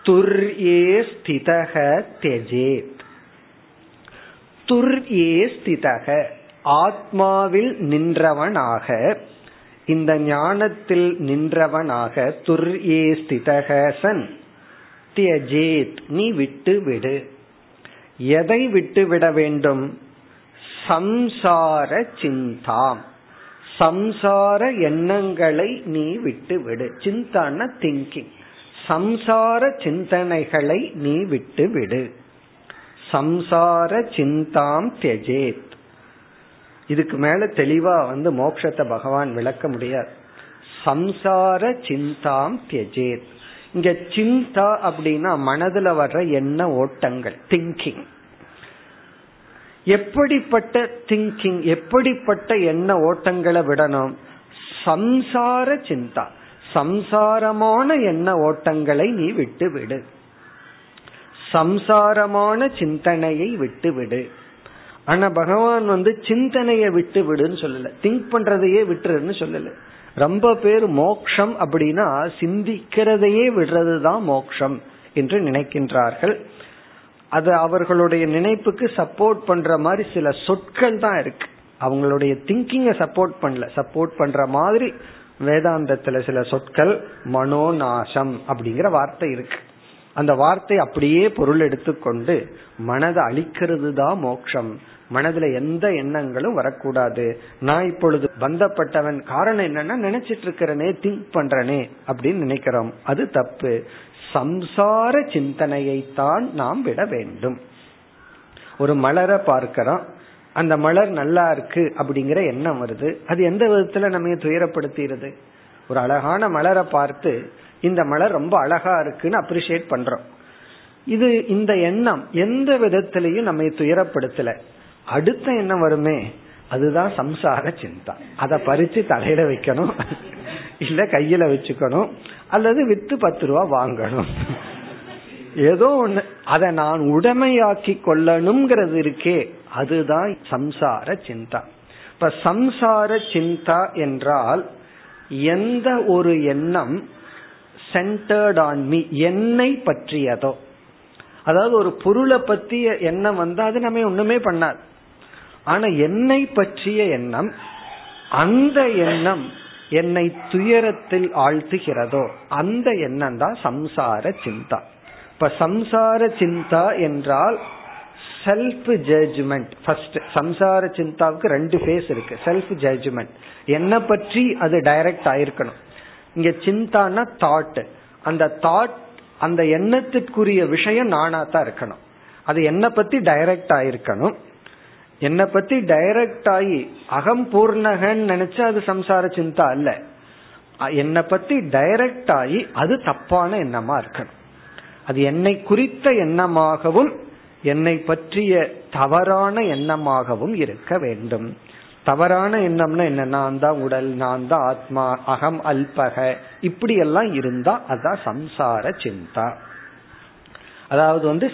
துர்யே ஸ்திதக தெஜேத் துர்யே ஸ்திதக ஆத்மாவில் நின்றவனாக இந்த ஞானத்தில் நின்றவனாக துர்யே ஸ்திதக சன் தியஜேத் நீ விட்டு விடு எதை விட்டு விட வேண்டும்? சம்சார சிந்தாம் சம்சார எண்ணங்களை நீ விட்டு விடு சிந்தான திங்கிங் சம்சார சிந்தனைகளை நீ விட்டு விடு சம்சார சிந்தாம் தியஜேத். இதுக்கு மேல தெளிவா வந்து மோட்சத்தை பகவான் விளக்க முடியாது. சம்சார சிந்தாம் தியஜேத். இங்க சிந்தா அப்படின்னா மனதுல வர்ற எண்ண ஓட்டங்கள் திங்கிங் எப்படிப்பட்ட திங்கிங் எப்படிப்பட்ட எண்ண ஓட்டங்களை விடணும்? சம்சார சிந்தா. சம்சாரமான எண்ண ஓட்டங்களை நீ விட்டு விடு சம்சாரமான சிந்தனையை விட்டு விடு ஆனா பகவான் வந்து சிந்தனையை விட்டு விடுன்னு சொல்லல. திங்க் பண்றதையே விட்டுருன்னு சொல்லல. ரொம்ப பேர் மோக்ஷம் அப்படின்னா சிந்திக்கிறதையே விடுறதுதான் மோக்ஷம் என்று நினைக்கின்றார்கள். அது அவர்களுடைய நினைப்புக்கு சப்போர்ட் பண்ற மாதிரி சில சொற்கள் தான் இருக்கு. அவங்களுடைய திங்கிங்க சப்போர்ட் பண்ணல. சப்போர்ட் பண்ற மாதிரி வேதாந்தத்துல சில சொற்கள் மனோநாசம் அப்படிங்கிற வார்த்தை இருக்கு. அந்த வார்த்தை அப்படியே பொருள் எடுத்துக்கொண்டு மனதை அழிக்கிறது தான் மோக்ஷம் மனதுல எந்த எண்ணங்களும் வரக்கூடாது. நான் இப்பொழுது பந்தப்பட்டவன் காரணம் என்னன்னா நினைச்சிட்டு இருக்கிறனே திங்க் பண்றனே அப்படின்னு நினைக்கிறோம். அது தப்பு. சம்சார சிந்தனையைத்தான் நாம் விட வேண்டும். ஒரு மலரை பார்க்கிறோம். அந்த மலர் நல்லா இருக்கு அப்படிங்கிற எண்ணம் வருது. அது எந்த விதத்துல நம்ம துயரப்படுத்திடுது? ஒரு அழகான மலரை பார்த்து இந்த மலர் ரொம்ப அழகா இருக்குன்னு அப்ரிசியேட் பண்றோம். இது இந்த எண்ணம் எந்த விதத்திலையும் நம்ம துயரப்படுத்தல. அடுத்த எண்ணம் வருமே அதுதான் சம்சார சிந்தா அதை பறிச்சு தலையில வைக்கணும். இல்ல கையில வச்சுக்கணும். அல்லது வித்து பத்து ரூபா வாங்கணும். ஏதோ ஒண்ணு. அதை நான் உடமையாக்கி கொள்ளணுங்கிறது இருக்கே. அதுதான் சம்சார சிந்தா. இப்ப சம்சார சிந்தா என்றால் எந்த ஒரு எண்ணம் சென்டர்ட் ஆன் மீ என்னை பற்றியதோ. அதாவது ஒரு பொருளை பற்றிய எண்ணம் வந்து அது நம்ம ஒண்ணுமே பண்ணாது. ஆனா என்னை பற்றிய எண்ணம் அந்த எண்ணம் என்னை துயரத்தில் ஆழ்த்துகிறதோ அந்த எண்ணம் தான் சம்சார சிந்தா. இப்ப சம்சார சிந்தா என்றால் செல்ஃப் ஜட்ஜ்மெண்ட் ஃபர்ஸ்ட் சம்சார சிந்தாவுக்கு ரெண்டு ஃபேஸ் இருக்கு. செல்ஃப் ஜட்ஜ்மெண்ட் என்ன பற்றி அது டைரக்ட் ஆயிருக்கணும். இங்க சிந்தான்னா தாட் அந்த தாட் அந்த எண்ணத்திற்குரிய விஷயம் நானா தான் இருக்கணும். அது என்ன பத்தி டைரக்ட் ஆயிருக்கணும்? என்னை பத்தி டைரக்ட் ஆகி அகம் பூர்ணகன் நினைச்சா அது சம்சார சிந்தா அல்ல. என்னை பத்தி டைரக்ட் ஆகி அது தப்பான எண்ணமா இருக்கணும். அது என்னை குறித்த எண்ணமாகவும் என்னை பற்றிய தவறான எண்ணமாகவும் இருக்க வேண்டும். தவறான எண்ணம்னா என்ன? நான் தான் உடல் நான் தான் ஆத்மா அகம் அல்பக. இப்படி எல்லாம் இருந்தா அதான் சம்சார சிந்தா. அதாவது வந்து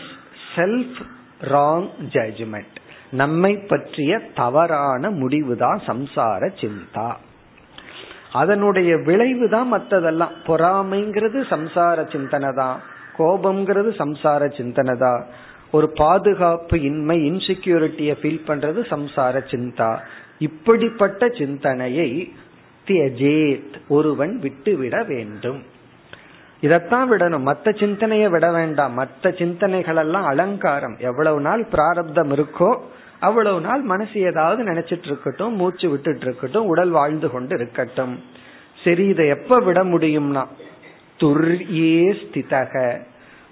செல்ஃப் ராங் ஜட்ஜ்மெண்ட் நம்மை பற்றிய தவறான முடிவுதான் சம்சார சிந்தா. அதனுடைய விளைவு தான் மற்றதெல்லாம் பொறாமைங்கிறது சம்சார சிந்தனை தான் கோபம்ங்கிறது சம்சார சிந்தனை தான் ஒரு பாதுகாப்பு இன்மை இன்செக்யூரிட்டிய ஃபீல் பண்றது சம்சார சிந்தா. இப்படிப்பட்ட சிந்தனையை தியஜேத் ஒருவன் விட்டு விட வேண்டும். இதைத்தான் விடணும். மற்ற சிந்தனையை விட வேண்டாம். மற்ற சிந்தனைகள் எல்லாம் அலங்காரம். எவ்வளவு நாள் பிராரப்தம் இருக்கோ அவ்வளவு நாள் மனசு ஏதாவது நினைச்சிட்டு இருக்கட்டும் மூச்சு விட்டுட்டு இருக்கட்டும் உடல் வாழ்ந்து கொண்டு இருக்கட்டும் சரி இதை எப்ப விட முடியும்னா துர்யே ஸ்திதக.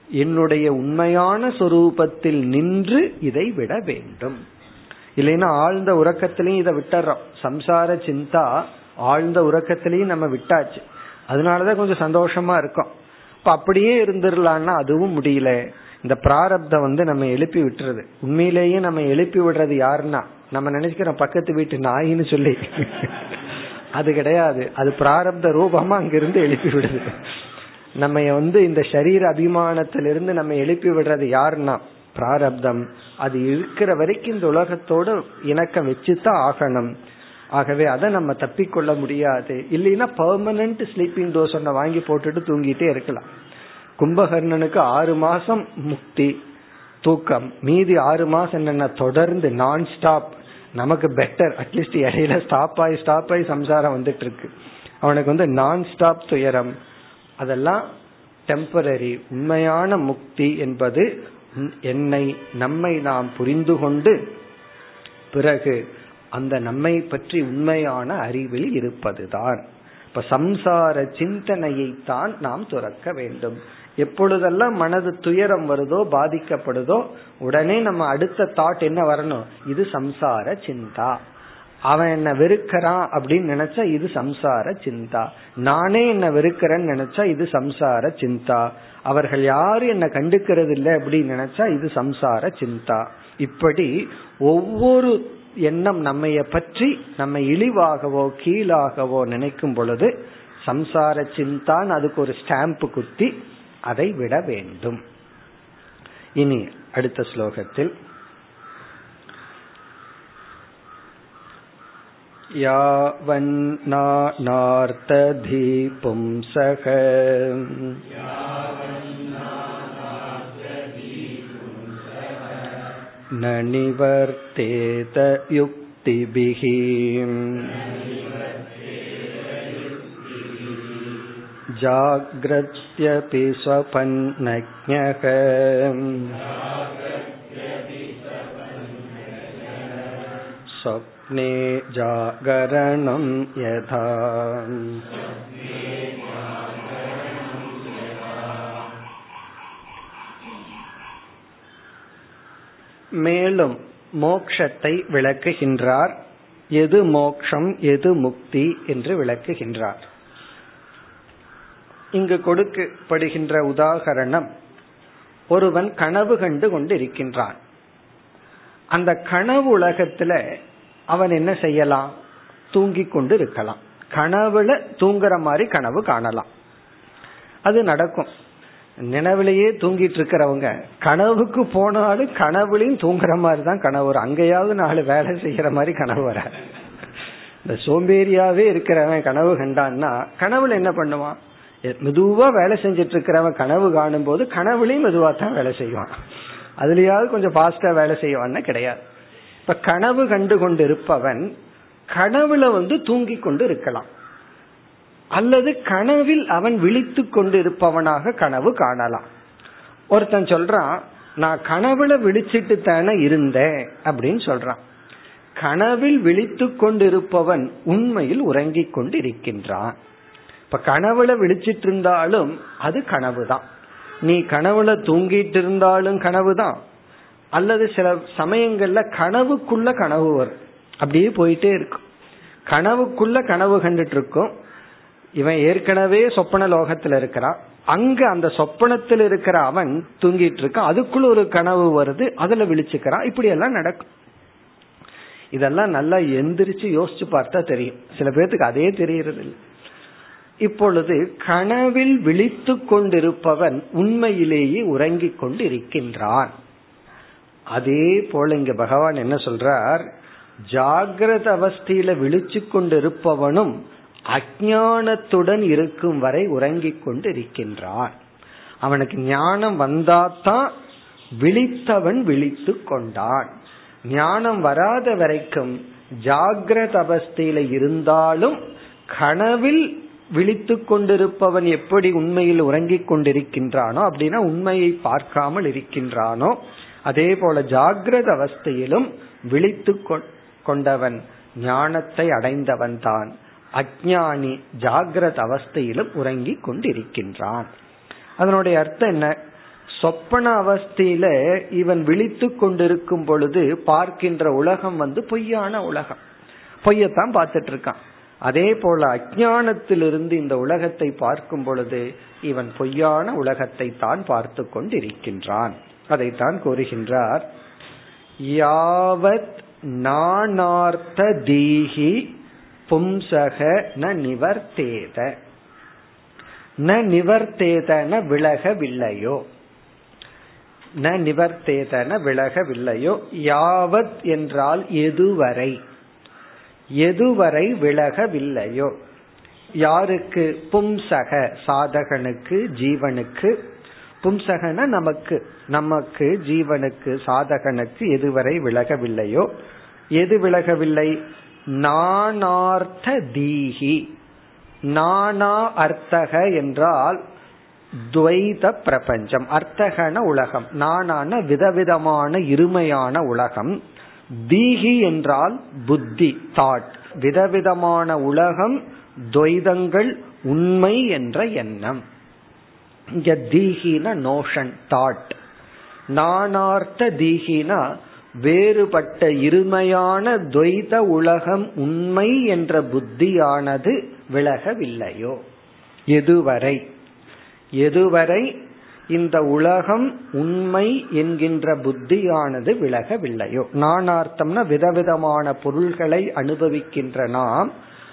என்னுடைய உண்மையான சொரூபத்தில் நின்று இதை விட வேண்டும். இல்லைன்னா ஆழ்ந்த உறக்கத்திலையும் இதை விட்டுறோம். சம்சார சிந்தா ஆழ்ந்த உறக்கத்திலையும் நம்ம விட்டாச்சு. அதனாலதான் கொஞ்சம் சந்தோஷமா இருக்கும். இப்ப அப்படியே இருந்துடலான்னா அதுவும் முடியல. இந்த பிராரப்தம் வந்து நம்ம எழுப்பி விட்டுறது. உண்மையிலேயே நம்ம எழுப்பி விடுறது யாருன்னா நம்ம நினைச்சுக்கிறோம் பக்கத்து வீட்டு நாயின்னு சொல்லி. அது கிடையாது. அது பிராரப்த ரூபமா அங்கிருந்து எழுப்பி விடுது. நம்ம வந்து இந்த சரீர அபிமானத்திலிருந்து நம்ம எழுப்பி விடுறது யாருன்னா பிராரப்தம். அது இருக்கிற வரைக்கும் இந்த உலகத்தோட இணக்கம் வச்சுதான் ஆகணும். ஆகவே அதை நம்ம தப்பிக்கொள்ள முடியாது. இல்லைன்னா பர்மனன்ட் ஸ்லீப்பிங் டோஸ் ஒன்ன வாங்கி போட்டுட்டு தூங்கிட்டே இருக்கலாம். கும்பகர்ணனுக்கு ஆறு மாசம் முக்தி தூக்கம். மீதி ஆறு மாசம் என்னென்ன? தொடர்ந்து நான் ஸ்டாப் நமக்கு பெட்டர் அட்லீஸ்ட் இடையில ஸ்டாப் ஆகி ஸ்டாப் ஆகி சம்சாரம் வந்துட்டு இருக்கு அவனுக்கு வந்து நான் ஸ்டாப் துயரம். அதெல்லாம் டெம்பரரி உண்மையான முக்தி என்பது என்னை நம்மை நாம் புரிந்து கொண்டு பிறகு அந்த நம்மை பற்றி உண்மையான அறிவில் இருப்பதுதான். இப்ப சம்சார சிந்தனையை தான் நாம் துறக்க வேண்டும். எப்பொழுதெல்லாம் மனது துயரம் வருதோ பாதிக்கப்படுதோ உடனே நம்ம அடுத்த தாட் என்ன வரணும்? இது சம்சார சிந்தா. அவன் என்ன வெறுக்கிறான் அப்படின்னு நினைச்சா இது சம்சார சிந்தா. நானே என்ன வெறுக்கிறேன்னு நினைச்சா இது சம்சார சிந்தா. அவர்கள் யாரும் என்ன கண்டுக்கிறது இல்லை அப்படின்னு நினைச்சா இது சம்சார சிந்தா. இப்படி ஒவ்வொரு எண்ணம் நம்மைய பற்றி நம்ம இழிவாகவோ கீழாகவோ நினைக்கும் பொழுது சம்சார சிந்தான் அதுக்கு ஒரு ஸ்டாம்ப் குத்தி அதை விட வேண்டும் இனி அடுத்த ஸ்லோகத்தில் यावन्नानार्तधी पुंसः न निवर्तेत युक्तिभिः जाग्रत्यपि स्वपन्नज्ञः स्वप्ने जागरणं यथा மேலும் மோக்ஷத்தை விளக்குகின்றார் எது மோக்ஷம் எது முக்தி என்று விளக்குகின்றார் இங்கு கொடுக்கப்படுகின்ற உதாகரணம் ஒருவன் கனவு கண்டு கொண்டு இருக்கின்றான் அந்த கனவு உலகத்துல அவன் என்ன செய்யலாம்? தூங்கி கொண்டு இருக்கலாம் கனவுல தூங்குற மாதிரி கனவு காணலாம். அது நடக்கும். நினைவிலேயே தூங்கிட்டு இருக்கிறவங்க கனவுக்கு போனாலும் கனவுலையும் தூங்குற மாதிரி தான் கனவு வரும். அங்கேயாவது நாலு வேலை செய்யற மாதிரி கனவு வர இந்த சோம்பேறியாவே இருக்கிறவன் கனவு கண்டான்னா கனவுல என்ன பண்ணுவான்? மெதுவா வேலை செஞ்சிட்டு இருக்கிறவன் கனவு காணும் போது கனவுலையும் மெதுவா தான் வேலை செய்வான். அதுலயாவது கொஞ்சம் பாஸ்டா வேலை செய்வான்னு கிடையாது. இப்ப கனவு கண்டு கொண்டு இருப்பவன் கனவுல வந்து தூங்கி கொண்டு இருக்கலாம். அல்லது கனவில் அவன் விழித்து கொண்டு இருப்பவனாக கனவு காணலாம். ஒருத்தன் சொல்றான் நான் கனவுல விழிச்சிட்டு தானே இருந்தேன் அப்படின்னு சொல்றான். கனவில் விழித்து கொண்டிருப்பவன் உண்மையில் உறங்கிக் கொண்டு இருக்கின்றான் இப்ப கனவுல விழிச்சிட்டு இருந்தாலும் அது கனவு தான் நீ கனவுல தூங்கிட்டு இருந்தாலும் கனவு தான் அல்லது சில சமயங்கள்ல கனவுக்குள்ள கனவு வரும். அப்படியே போயிட்டே இருக்கும். கனவுக்குள்ள கனவு கண்டுட்டு இருக்கும் இவன் ஏற்கனவே சொப்பன லோகத்துல இருக்கிறான். அங்க அந்த சொப்பனத்தில் இருக்கிற அவன் தூங்கிட்டு இருக்கான் அதுக்குள்ள ஒரு கனவு வருது. அதுல விழிச்சுக்கிறான். இப்படி எல்லாம் நடக்கும். இதெல்லாம் நல்லா எந்திரிச்சு யோசிச்சு பார்த்தா தெரியும். சில பேர்த்துக்கு அதே தெரியறது இல்லை இப்பொழுது கனவில் விழித்து கொண்டிருப்பவன் உண்மையிலேயே உறங்கிக் கொண்டு இருக்கின்றான் அதே போல இங்க பகவான் என்ன சொல்றார்? ஜாகிரத அவஸ்தையில விழிச்சு கொண்டிருப்பவனும் அஜானத்துடன் இருக்கும் வரை உறங்கிக் கொண்டு இருக்கின்றான் அவனுக்கு ஞானம் வந்தாதான் விழித்தவன் விழித்து கொண்டான். ஞானம் வராத வரைக்கும் ஜாகிரத அவஸ்தையில இருந்தாலும் கனவில் விழித்து கொண்டிருப்பவன் எப்படி உண்மையில் உறங்கிக் கொண்டிருக்கின்றானோ அப்படின்னா உண்மையை பார்க்காமல் இருக்கின்றானோ அதே போல ஜாகிரத அவஸ்தையிலும் விழித்து கொண்டவன் ஞானத்தை அடைந்தவன் தான். அஜானி ஜாகிரத அவஸ்தையிலும் உறங்கிக் கொண்டிருக்கின்றான். அதனுடைய அர்த்தம் என்ன? சொப்பன அவஸ்தையில இவன் விழித்து கொண்டிருக்கும் பொழுது பார்க்கின்ற உலகம் வந்து பொய்யான உலகம். பொய்யத்தான் பார்த்துட்டு இருக்கான். அதே போல அஜானத்திலிருந்து இந்த உலகத்தை பார்க்கும் பொழுது இவன் பொய்யான உலகத்தை தான் பார்த்து கொண்டிருக்கின்றான். அதைத்தான் கூறுகின்றார் யாவத் நானார்த்த தீஹி பும்சக ந நிவர்த்தேத. ந நிவர்த்தேதன விலகவில்லையோ? ந நிவர்த்தேதன விலகவில்லையோ? யாவத் என்றால் எதுவரை? எதுவரை விலகவில்லையோ. யாருக்கு? பும்சக சாதகனுக்கு ஜீவனுக்கு. பும்சகன நமக்கு. நமக்கு ஜீவனுக்கு சாதகனுக்கு எதுவரை விலகவில்லையோ. எது விலகவில்லை? நானார்த்த தீஹி. நானா அர்த்தக என்றால் துவைத பிரபஞ்சம். அர்த்தகன உலகம். நானான விதவிதமான இருமையான உலகம். தீஹி என்றால் புத்தி தாட் விதவிதமான உலகம் துவைதங்கள் உண்மை என்ற எண்ணம். இங்க தீஹின நோஷன் தாட் நானார்த்த தீஹினா வேறுபட்ட இருமையான துவைத உலகம் உண்மை என்ற புத்தியானது விலகவில்லையோ? எதுவரை? எதுவரை இந்த உலகம் உண்மை என்கின்ற புத்தியானது விலகவில்லையோ. நானார்த்தம்னா விதவிதமான பொருள்களை அனுபவிக்கின்ற நாம்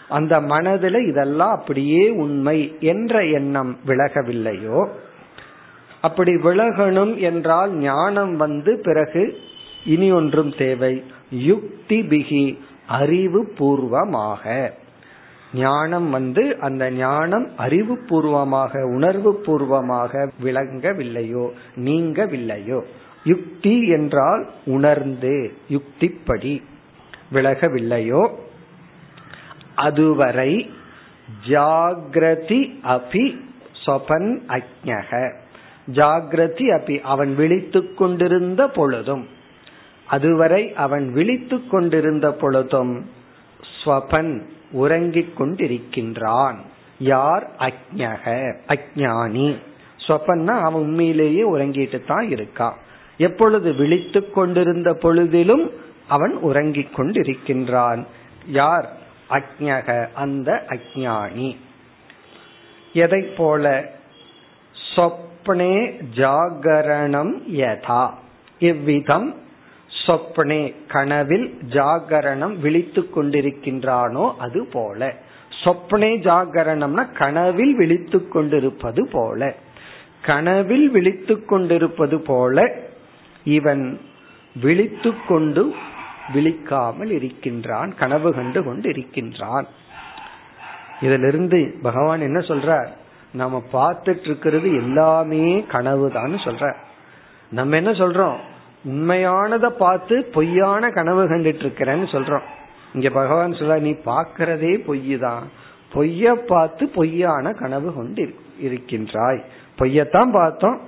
அந்த மனதில் இதெல்லாம் அப்படியே உண்மை என்ற எண்ணம் விலகவில்லையோ. அப்படி விலகணும் என்றால் ஞானம் வந்து பிறகு இனி ஒன்றும் தேவை. யுக்தி பிகி அறிவு பூர்வமாக. ஞானம் வந்து அந்த ஞானம் அறிவு பூர்வமாக உணர்வு பூர்வமாக விளங்கவில்லையோ நீங்கவில்லையோ யுக்தி என்றால் உணர்ந்து யுக்திப்படி விலகவில்லையோ அதுவரை ஜாகிரதி அபி சொபன் அக்ஞக ஜாகிரதி அபி அவன் விழித்து கொண்டிருந்த பொழுதும் அதுவரை அவன் விழித்து கொண்டிருந்த பொழுதும் ஸ்வபன் உறங்கிக் கொண்டிருக்கின்றான். யார்? அக்ஞக அஜானி சொப்பன்னா அவன் உண்மையிலேயே உறங்கிட்டு தான் இருக்கான் எப்பொழுது விழித்து கொண்டிருந்த பொழுதிலும் அவன் உறங்கிக் கொண்டிருக்கின்றான். யார்? அக்ஞக அந்த அஜானி எதை போல? சொப்னே ஜாகரணம் யதா. இவ்விதம் சொப்னே கனவில் ஜாகரணம் விழித்து கொண்டிருக்கின்றானோ அது போல. சொப்னே ஜாகரணம்னா கனவில் விழித்து கொண்டிருப்பது போல. கனவில் விழித்து கொண்டிருப்பது போல இவன் விழித்து கொண்டு விழிக்காமல் இருக்கின்றான் கனவு கண்டு கொண்டு இருக்கின்றான். இதிலிருந்து பகவான் என்ன சொல்றார்? நாம பார்த்துட்டு இருக்கிறது எல்லாமே கனவுதான்னு சொல்ற நம்ம என்ன சொல்றோம்? உண்மையானத பார்த்து பொய்யான கனவு கண்டுட்டு இருக்கிறேன்னு சொல்றோம். இங்க பகவான் சொல்ற நீ பாக்கிறதே பொய் தான் பொய்ய பார்த்து பொய்யான கனவு கொண்டு இருக்கின்றாய். பொய்யத்தான் பார்த்தோம்.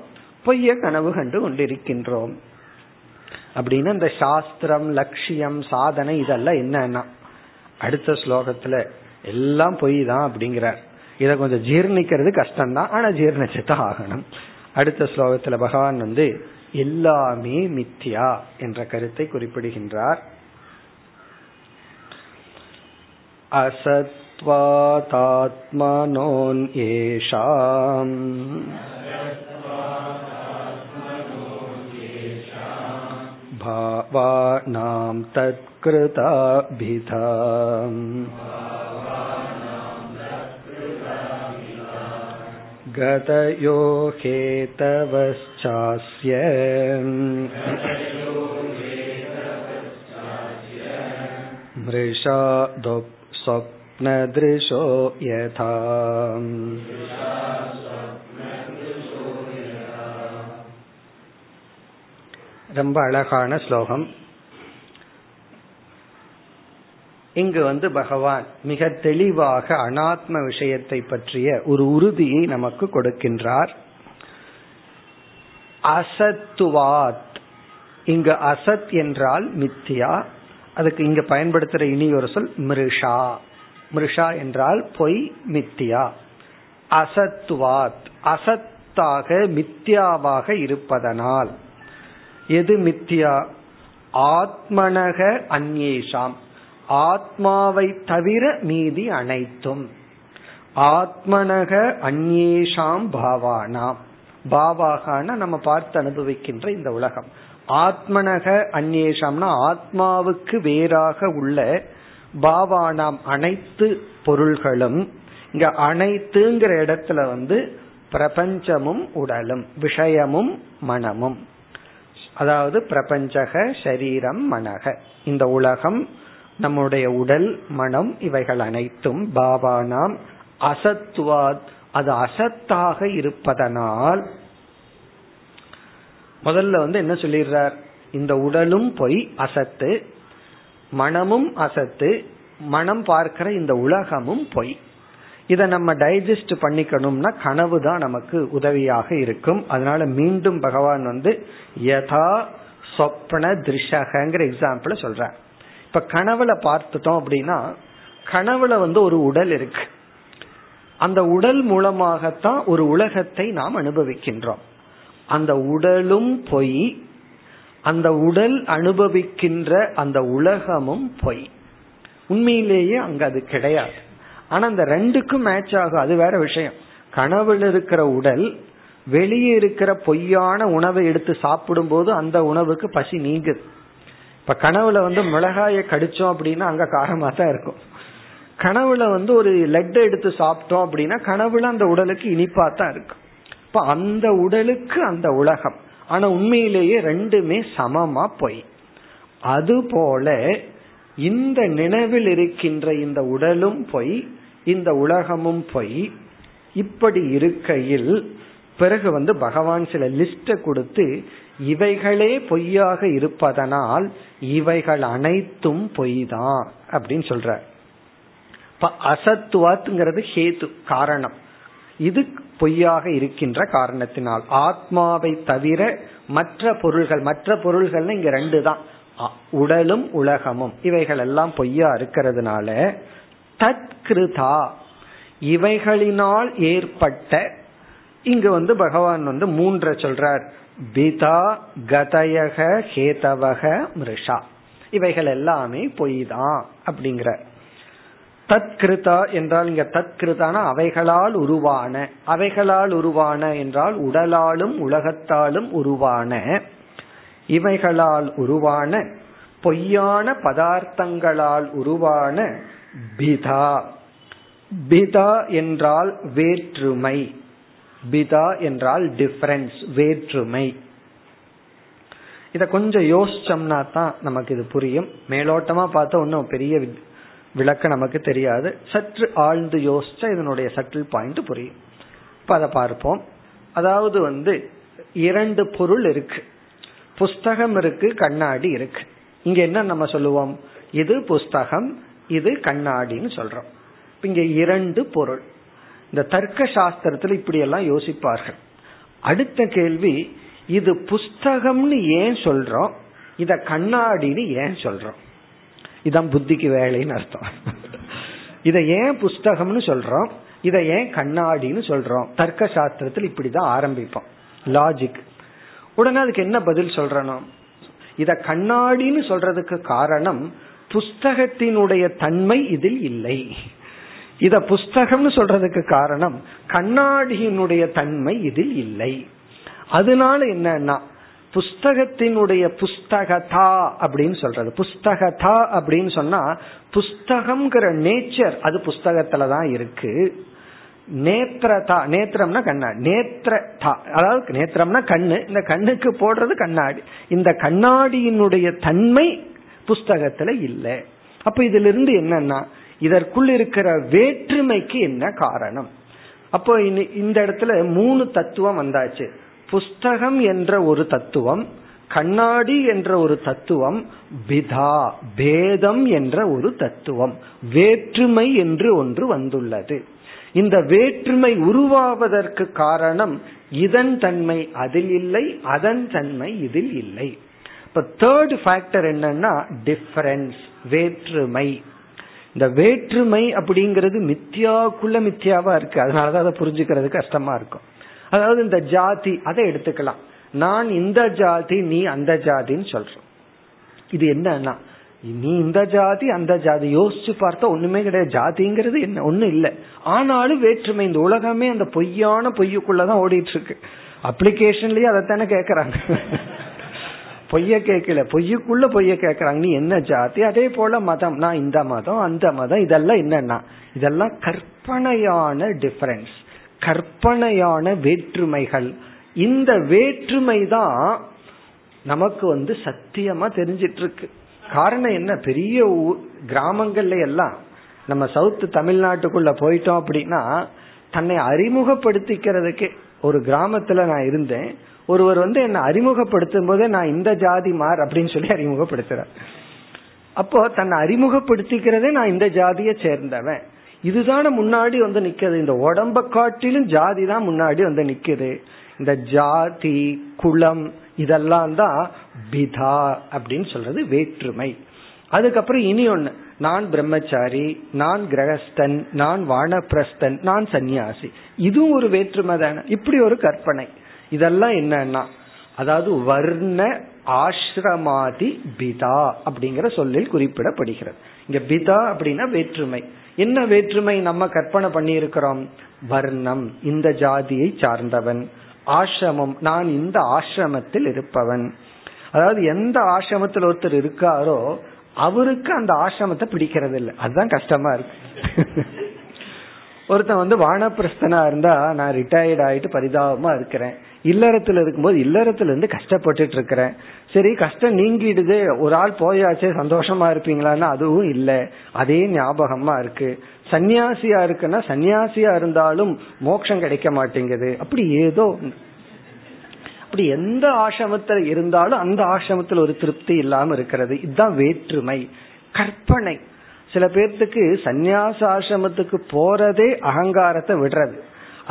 பொய்ய கனவு கண்டு கொண்டிருக்கின்றோம். அப்படின்னு இந்த சாஸ்திரம் லட்சியம் சாதனை இதெல்லாம் என்னன்னா அடுத்த ஸ்லோகத்துல எல்லாம் பொய் தான் அப்படிங்கிறார். இதை கொஞ்சம் ஜீர்ணிக்கிறது கஷ்டம்தான். ஆனா ஜீர்ணிச்சுதான் ஆகணும். அடுத்த ஸ்லோகத்துல பகவான் வந்து எல்லாமே மித்யா என்ற கருத்தை குறிப்பிடுகின்றார் அசத்வாதாத்மனோன் ஏஷாம் भावानां तत्कृताभिधाम् गतयो हेतवश्चास्य मृषा स्वप्नदृशो यथा ரொம்ப அழகான ஸ்லோகம் இங்கு வந்து பகவான் மிக தெளிவாக அனாத்ம விஷயத்தை பற்றிய ஒரு உறுதியை நமக்கு கொடுக்கின்றார். அசத்துவாத். இங்கு அசத் என்றால் மித்தியா. அதுக்கு இங்க பயன்படுத்துற இனி ஒரு சொல் மிருஷா. மிருஷா என்றால் பொய் மித்தியா. அசத்துவாத். அசத்தாக மித்தியாவாக இருப்பதனால். எது மித்தியா? ஆத்மனக அந்நேஷாம். ஆத்மாவை தவிர மீதி அனைத்தும். ஆத்மனக அந்நேஷாம் பாவானாம். பாவாகான நம்ம பார்த்து அனுபவிக்கின்ற இந்த உலகம். ஆத்மனக அந்நேஷம்னா ஆத்மாவுக்கு வேறாக உள்ள பாவானாம் அனைத்து பொருள்களும் இங்க அனைத்துங்கிற இடத்துல வந்து பிரபஞ்சமும் உடலும் விஷயமும் மனமும். அதாவது பிரபஞ்சக சரீரம் மனக. இந்த உலகம் நம்முடைய உடல் மனம் இவைகள் அனைத்தும் பாவானாம் அசத்துவாத் அது அசத்தாக இருப்பதனால் முதல்ல வந்து என்ன சொல்லிடுறார்? இந்த உடலும் பொய் அசத்து மனமும் அசத்து மனம் பார்க்கிற இந்த உலகமும் பொய். இதை நம்ம டைஜஸ்ட் பண்ணிக்கணும்னா கனவு தான் நமக்கு உதவியாக இருக்கும். அதனால மீண்டும் பகவான் வந்து யதா சொப்ன திருஷகங்கிற எக்ஸாம்பிள சொல்ற இப்ப கனவுல பார்த்துட்டோம் அப்படின்னா கனவுல வந்து ஒரு உடல் இருக்கு. அந்த உடல் மூலமாகத்தான் ஒரு உலகத்தை நாம் அனுபவிக்கின்றோம். அந்த உடலும் பொய் அந்த உடல் அனுபவிக்கின்ற அந்த உலகமும் பொய். உண்மையிலேயே அங்க அது கிடையாது. ஆனா அந்த ரெண்டுக்கும் மேட்ச் ஆகும் அது வேற விஷயம். கனவுல இருக்கிற உடல் வெளியே இருக்கிற பொய்யான உணவை எடுத்து சாப்பிடும் போது அந்த உணவுக்கு பசி நீங்குது. இப்ப கனவுல வந்து மிளகாய கடிச்சோம் அப்படின்னா அங்க காரமா தான் இருக்கும். கனவுல வந்து ஒரு லெட் எடுத்து சாப்பிட்டோம் அப்படின்னா கனவுல அந்த உடலுக்கு இனிப்பா தான் இருக்கும். இப்ப அந்த உடலுக்கு அந்த உலகம். ஆனா உண்மையிலேயே ரெண்டுமே சமமா பொய். அதுபோல இந்த நினைவில் இருக்கின்ற இந்த உடலும் பொய் இந்த உலகமும் பொய் இப்படி இருக்கையில் பிறகு வந்து பகவான் சில லிஸ்ட கொடுத்து இவைகளே பொய்யாக இருப்பதனால் இவைகள் அனைத்தும் பொய் தான் அப்படின்னு சொல்ற. அசத்துவாத்துங்கிறது ஹேது காரணம். இது பொய்யாக இருக்கின்ற காரணத்தினால். ஆத்மாவை தவிர மற்ற பொருள்கள் மற்ற பொருள்கள்னு இங்க ரெண்டு தான். உடலும் உலகமும். இவைகள் எல்லாம் பொய்யா இருக்கிறதுனால தத்கிருதா இவைகளினால் ஏற்பட்ட இங்க வந்து பகவான் வந்து மூன்ற சொல்றார். பிதா கதயக ஹேதவக மிருஷா. இவைகள் எல்லாமே பொய் தான் அப்படிங்கிற தத்கிருதா என்றால் இங்க தத்கிருதான அவைகளால் உருவான அவைகளால் உருவான என்றால் உடலாலும் உலகத்தாலும் உருவான இவைகளால் உருவான பொய்யான பதார்த்தங்களால் உருவான பிதா பிதா என்றால் வேற்றுமை. பிதா என்றால் டிஃபரன்ஸ் வேற்றுமை. இத கொஞ்சம் யோசிச்சோம்னா தான் நமக்கு இது புரியும். மேலோட்டமா பார்த்தா ஒன்றும் பெரிய விளக்க நமக்கு தெரியாது. சற்று ஆழ்ந்து யோசிச்சா இதனுடைய சட்டில் பாயிண்ட் புரியும். இப்ப அதை பார்ப்போம். அதாவது வந்து இரண்டு பொருள் இருக்கு. புஸ்தகம் இருக்கு கண்ணாடி இருக்கு. இங்க என்ன நம்ம சொல்லுவோம்? இது புஸ்தகம் இது கண்ணாடின்னு சொல்றோம். இங்க இரண்டு பொருள். இந்த தர்க்க சாஸ்திரத்துல இப்படி எல்லாம் யோசிப்பார்கள். அடுத்த கேள்வி இது புஸ்தகம்னு ஏன் சொல்றோம்? இத கண்ணாடின்னு ஏன் சொல்றோம்? இதான் புத்திக்கு வேலைன்னு அர்த்தம். இதை ஏன் புஸ்தகம்னு சொல்றோம்? இதை ஏன் கண்ணாடின்னு சொல்றோம்? தர்க்க சாஸ்திரத்தில் இப்படிதான் ஆரம்பிப்போம். லாஜிக் உடனே அதுக்கு என்ன பதில் சொல்றனும் இத கண்ணாடின்னு சொல்றதுக்கு காரணம் புஸ்தகத்தினுடைய தன்மை இதில் இல்லை. இத புஸ்தகம்னு சொல்றதுக்கு காரணம் கண்ணாடியினுடைய தன்மை இதில் இல்லை. அதனால என்னன்னா புஸ்தகத்தினுடைய புஸ்தகதா அப்படின்னு சொல்றது. புஸ்தகதா அப்படின்னு சொன்னா புஸ்தகம்ங்கிற நேச்சர் அது புஸ்தகத்துலதான் இருக்கு. நேத்திரதா நேத்திரம்னா கண்ணாடி நேத்திரதா. அதாவது நேத்திரம்னா கண்ணு இந்த கண்ணுக்கு போடுறது கண்ணாடி. இந்த கண்ணாடியினுடைய தன்மை புஸ்தகத்துல இல்லை. அப்ப இதுல இருந்து என்னன்னா இதற்குள் இருக்கிற வேற்றுமைக்கு என்ன காரணம்? அப்போ இந்த இடத்துல மூணு தத்துவம் வந்தாச்சு. புஸ்தகம் என்ற ஒரு தத்துவம் கண்ணாடி என்ற ஒரு தத்துவம் பிதா பேதம் என்ற ஒரு தத்துவம் வேற்றுமை என்று ஒன்று வந்துள்ளது. இந்த வேற்றுமை உருவாவதற்கு காரணம் இதன் தன்மை அதில் இல்லை அதன் தன்மை இதில் இல்லை. இப்ப தேர்ட் ஃபேக்டர் என்னன்னா டிஃபரன்ஸ் வேற்றுமை. இந்த வேற்றுமை அப்படிங்கிறது மித்தியாக்குள்ள மித்தியாவா இருக்கு. அதனாலதான் அதை புரிஞ்சுக்கிறது கஷ்டமா இருக்கும். அதாவது இந்த ஜாதி அதை எடுத்துக்கலாம். நான் இந்த ஜாதி நீ அந்த ஜாதின்னு சொல்றோம். இது என்னன்னா நீ இந்த ஜாதி அந்த ஜாதி. யோசிச்சு பார்த்தா ஒண்ணுமே கிடையாது. ஜாதிங்கிறது என்ன? ஒண்ணு இல்லை. ஆனாலும் வேற்றுமை இந்த உலகமே அந்த பொய்யான பொய்யுக்குள்ளதான் ஓடிட்டு இருக்கு. அப்ளிகேஷன்லயே அதைத்தானே கேக்குறாங்க. பொய்ய கேட்கல. பொய்யுக்குள்ள பொய்ய கேட்கறாங்க. நீ என்ன ஜாதி? அதே போல மதம். நான் இந்த மதம் அந்த மதம் இதெல்லாம் என்னன்னா இதெல்லாம் கற்பனையான டிஃபரன்ஸ் கற்பனையான வேற்றுமைகள். இந்த வேற்றுமை தான் நமக்கு வந்து சத்தியமா தெரிஞ்சிட்டு இருக்கு காரணம் என்ன? பெரிய கிராமங்கள்ல எல்லாம் நம்ம சவுத் தமிழ்நாட்டுக்குள்ள போயிட்டோம் அப்படின்னா தன்னை அறிமுகப்படுத்திக்கிறதுக்கு ஒரு கிராமத்துல நான் இருந்தேன். ஒருவர் வந்து என்னை அறிமுகப்படுத்தும் போதே நான் இந்த ஜாதி மார் அப்படின்னு சொல்லி அறிமுகப்படுத்துறேன் அப்போ தன்னை அறிமுகப்படுத்திக்கிறதே நான் இந்த ஜாதியை சேர்ந்தவன். இதுதான முன்னாடி வந்து நிக்குது. இந்த உடம்ப காட்டிலும் ஜாதி தான் முன்னாடி வந்து நிக்குது. இந்த ஜாதி குலம் இதெல்லாம் தான் பிதா அப்படின்னு சொல்றது வேற்றுமை. அதுக்கப்புறம் இனி ஒண்ணு. நான் பிரம்மச்சாரி நான் கிரகஸ்தன் நான் வானப்பிரஸ்தன் நான் சன்னியாசி இதுவும் ஒரு வேற்றுமை தானே. இப்படி ஒரு கற்பனை. இதெல்லாம் என்னன்னா அதாவது வர்ண ஆசிரமாதி பிதா அப்படிங்கிற சொல்லில் குறிப்பிடப்படுகிறது. இங்க பிதா அப்படின்னா வேற்றுமை. என்ன வேற்றுமை நம்ம கற்பனை பண்ணி இருக்கிறோம் வர்ணம் இந்த ஜாதியை சார்ந்தவன். ஆசிரமம் நான் இந்த ஆசிரமத்தில் இருப்பவன். அதாவது எந்த ஆசிரமத்தில் ஒருத்தர் இருக்காரோ அவருக்கு அந்த ஆசிரமத்தை பிடிக்கிறது இல்லை அதுதான் கஷ்டமா இருக்கு. ஒருத்தன் வந்து வானப்பிரஸ்தனா இருந்தா நான் ரிட்டையர்ட் ஆயிட்டு பரிதாபமா இருக்கிறேன். இல்லறத்துல இருக்கும்போது இல்லறத்துல இருந்து கஷ்டப்பட்டுட்டு இருக்கிறேன். சரி கஷ்டம் நீங்கிடுது. ஒரு ஆள் போயாச்சே சந்தோஷமா இருப்பீங்களான்னா அதுவும் இல்லை. அதே ஞாபகமா இருக்கு. சன்னியாசியா இருக்குன்னா சன்னியாசியா இருந்தாலும் மோட்சம் கிடைக்க மாட்டேங்குது. அப்படி ஏதோ அப்படி எந்த ஆசிரமத்தில் இருந்தாலும் அந்த ஆசிரமத்தில் ஒரு திருப்தி இல்லாம இருக்கிறது. இதுதான் வேற்றுமை. கற்பனை. சில பேர்த்துக்கு சந்நியாச ஆசிரமத்துக்கு போறதே அகங்காரத்தை விடுறது.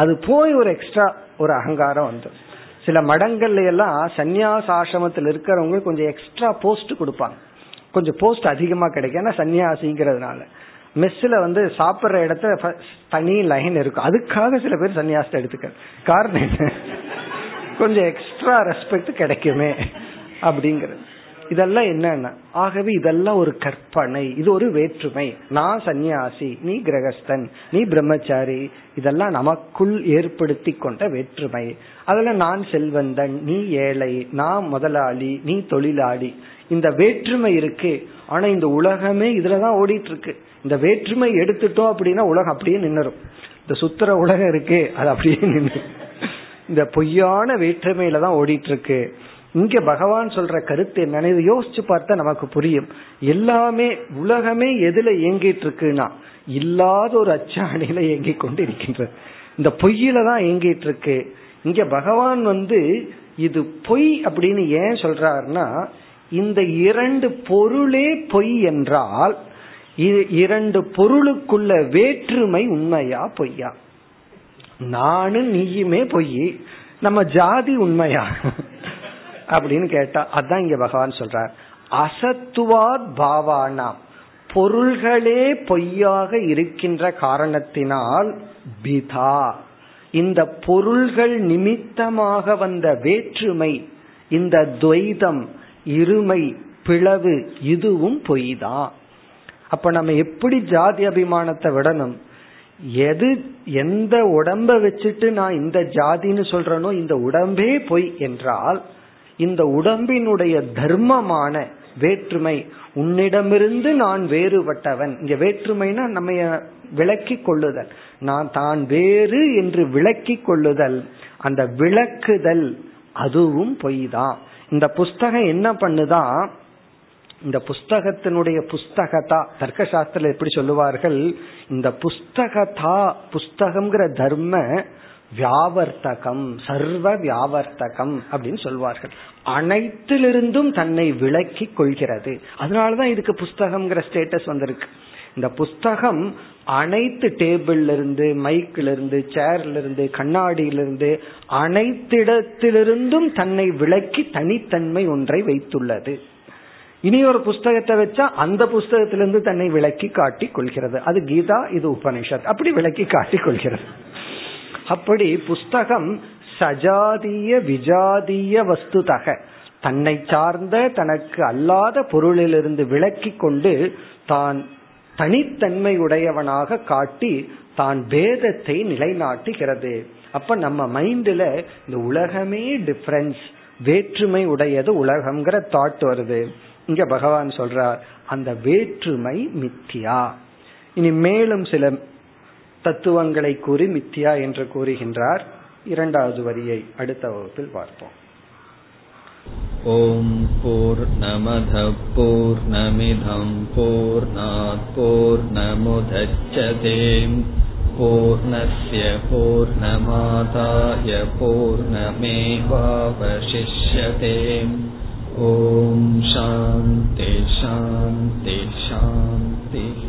அது போய் ஒரு எக்ஸ்ட்ரா ஒரு அகங்காரம் வந்துடும் சில மடங்கள்ல எல்லாம் சந்நியாச ஆசிரமத்தில் இருக்கிறவங்க கொஞ்சம் எக்ஸ்ட்ரா போஸ்ட் கொடுப்பாங்க. கொஞ்சம் போஸ்ட் அதிகமா கிடைக்கும். ஏன்னா சன்னியாசிங்கிறதுனால மெஸ்ஸில் வந்து சாப்பிட்ற இடத்துல தனி லைன் இருக்கும். அதுக்காக சில பேர் சன்னியாசத்தை எடுத்துக்க காரணம் என்ன? கொஞ்சம் எக்ஸ்ட்ரா ரெஸ்பெக்ட் கிடைக்குமே அப்படிங்கிறது. இதெல்லாம் என்னென்ன ஆகவே இதெல்லாம் ஒரு கற்பனை இது ஒரு வேற்றுமை. நான் சன்னியாசி நீ கிரகஸ்தன் நீ பிரம்மச்சாரி இதெல்லாம் நமக்குள் ஏற்படுத்தி கொண்ட வேற்றுமை. அதுல நான் செல்வந்தன் நீ ஏழை நான் முதலாளி நீ தொழிலாளி. இந்த வேற்றுமை இருக்கு. ஆனா இந்த உலகமே இதுலதான் ஓடிட்டு இருக்கு இந்த வேற்றுமை எடுத்துட்டோம் அப்படின்னா உலகம் அப்படியே நின்னுரும். இந்த சுத்துற உலகம் இருக்கு அது அப்படியே நின்று இந்த பொய்யான வேற்றுமையில தான் ஓடிட்டு இருக்கு இங்க பகவான் சொல்ற கருத்து என்னன்னு யோசிச்சு பார்த்தா நமக்கு புரியும். எல்லாமே உலகமே எதுல இயங்கிட்டு இருக்குன்னா இல்லாத ஒரு அச்சாணியில இயங்கி கொண்டு இருக்கின்றது இந்த பொய்யில தான் இயங்கிட்டு இருக்கு. இங்க பகவான் வந்து இது பொய் அப்படின்னு ஏன் சொல்றாருன்னா இந்த இரண்டு பொருளே பொய் என்றால் இரண்டு பொருளுக்குள்ள வேற்றுமை உண்மையா பொய்யா? நானும் நீயுமே பொய். நம்ம ஜாதி உண்மையா? அப்படின்னு கேட்டா அதான் இங்க பகவான் சொல்றார். அசத்துவாத் பாவானா பொருள்களே பொய்யாக இருக்கின்ற காரணத்தினால் பிதா. இந்த பொருள்கள் நிமித்தமாக வந்த வேற்றுமை இந்த துவைதம் இருமை பிளவு இதுவும் பொய் தான் அப்ப நம்ம எப்படி ஜாதி அபிமானத்தை விடணும்? எது எந்த உடம்ப வச்சுட்டு நான் இந்த ஜாதின்னு சொல்றேனோ இந்த உடம்பே பொய் என்றால் இந்த உடம்பினுடைய தர்மமான வேற்றுமை உன்னிடமிருந்து நான் வேறுபட்டவன். இங்க வேற்றுமைனா நம்ம விளக்கி கொள்ளுதல். நான் தான் வேறு என்று விளக்கி கொள்ளுதல். அந்த விளக்குதல் அதுவும் பொய் தான் இந்த புஸ்தகம் என்ன பண்ணுதான் இந்த புஸ்தகத்தினுடைய புஸ்தகதா தர்க்க சாஸ்திரத்தில் எப்படி சொல்லுவார்கள்? இந்த புஸ்தகதா புஸ்தகம்ங்கிற தர்ம வியாவர்த்தகம் சர்வ வியாவர்த்தகம் அப்படின்னு சொல்வார்கள். அனைத்திலிருந்தும் தன்னை விளக்கி கொள்கிறது. அதனாலதான் இதுக்கு புஸ்தகம்ங்கிற ஸ்டேட்டஸ் வந்திருக்கு. இந்த புஸ்தகம் அனைத்து டேபிள்ல இருந்து மைக்ல இருந்து சேர்ல இருந்து கண்ணாடியிலிருந்து அனைத்திடத்திலிருந்தும் தன்னை விளக்கி தனித்தன்மை ஒன்றை வைத்துள்ளது. இனி ஒரு புஸ்தகத்தை வச்சா அந்த புஸ்தகத்திலிருந்து தன்னை விளக்கி காட்டி கொள்கிறது. அது கீதா இது உபனிஷத். அப்படி விளக்கி காட்டி கொள்கிறது. அப்படி புஸ்தகம் சஜாதிய விஜாதிய வஸ்துதக. தன்னை சார்ந்த தனக்கு அல்லாத பொருளிலிருந்து விலக்கி கொண்டு தான் தனித்தன்மை உடையவனாக காட்டி தான் பேதத்தை நிலைநாட்டுகிறது. அப்ப நம்ம மைண்ட்ல இந்த உலகமே டிஃபரன்ஸ் வேற்றுமை உடையது உலகம்ங்கிற தாட் வருது. இங்க பகவான் சொல்றார் அந்த வேற்றுமை மித்தியா. இனி மேலும் சில தத்துவங்களை கூறி மித்யா என்று கூறுகின்றார் இரண்டாவது வரியை அடுத்த வகுப்பில் பார்ப்போம் ॐ पूर्णमधपूर्णमिधम्पूर्णापूर्णमुधच्छते पूर्णस्य पूर्णमादाय पूर्णमेवावशिष्यते ॐ शान्ति शान्ति शान्तिः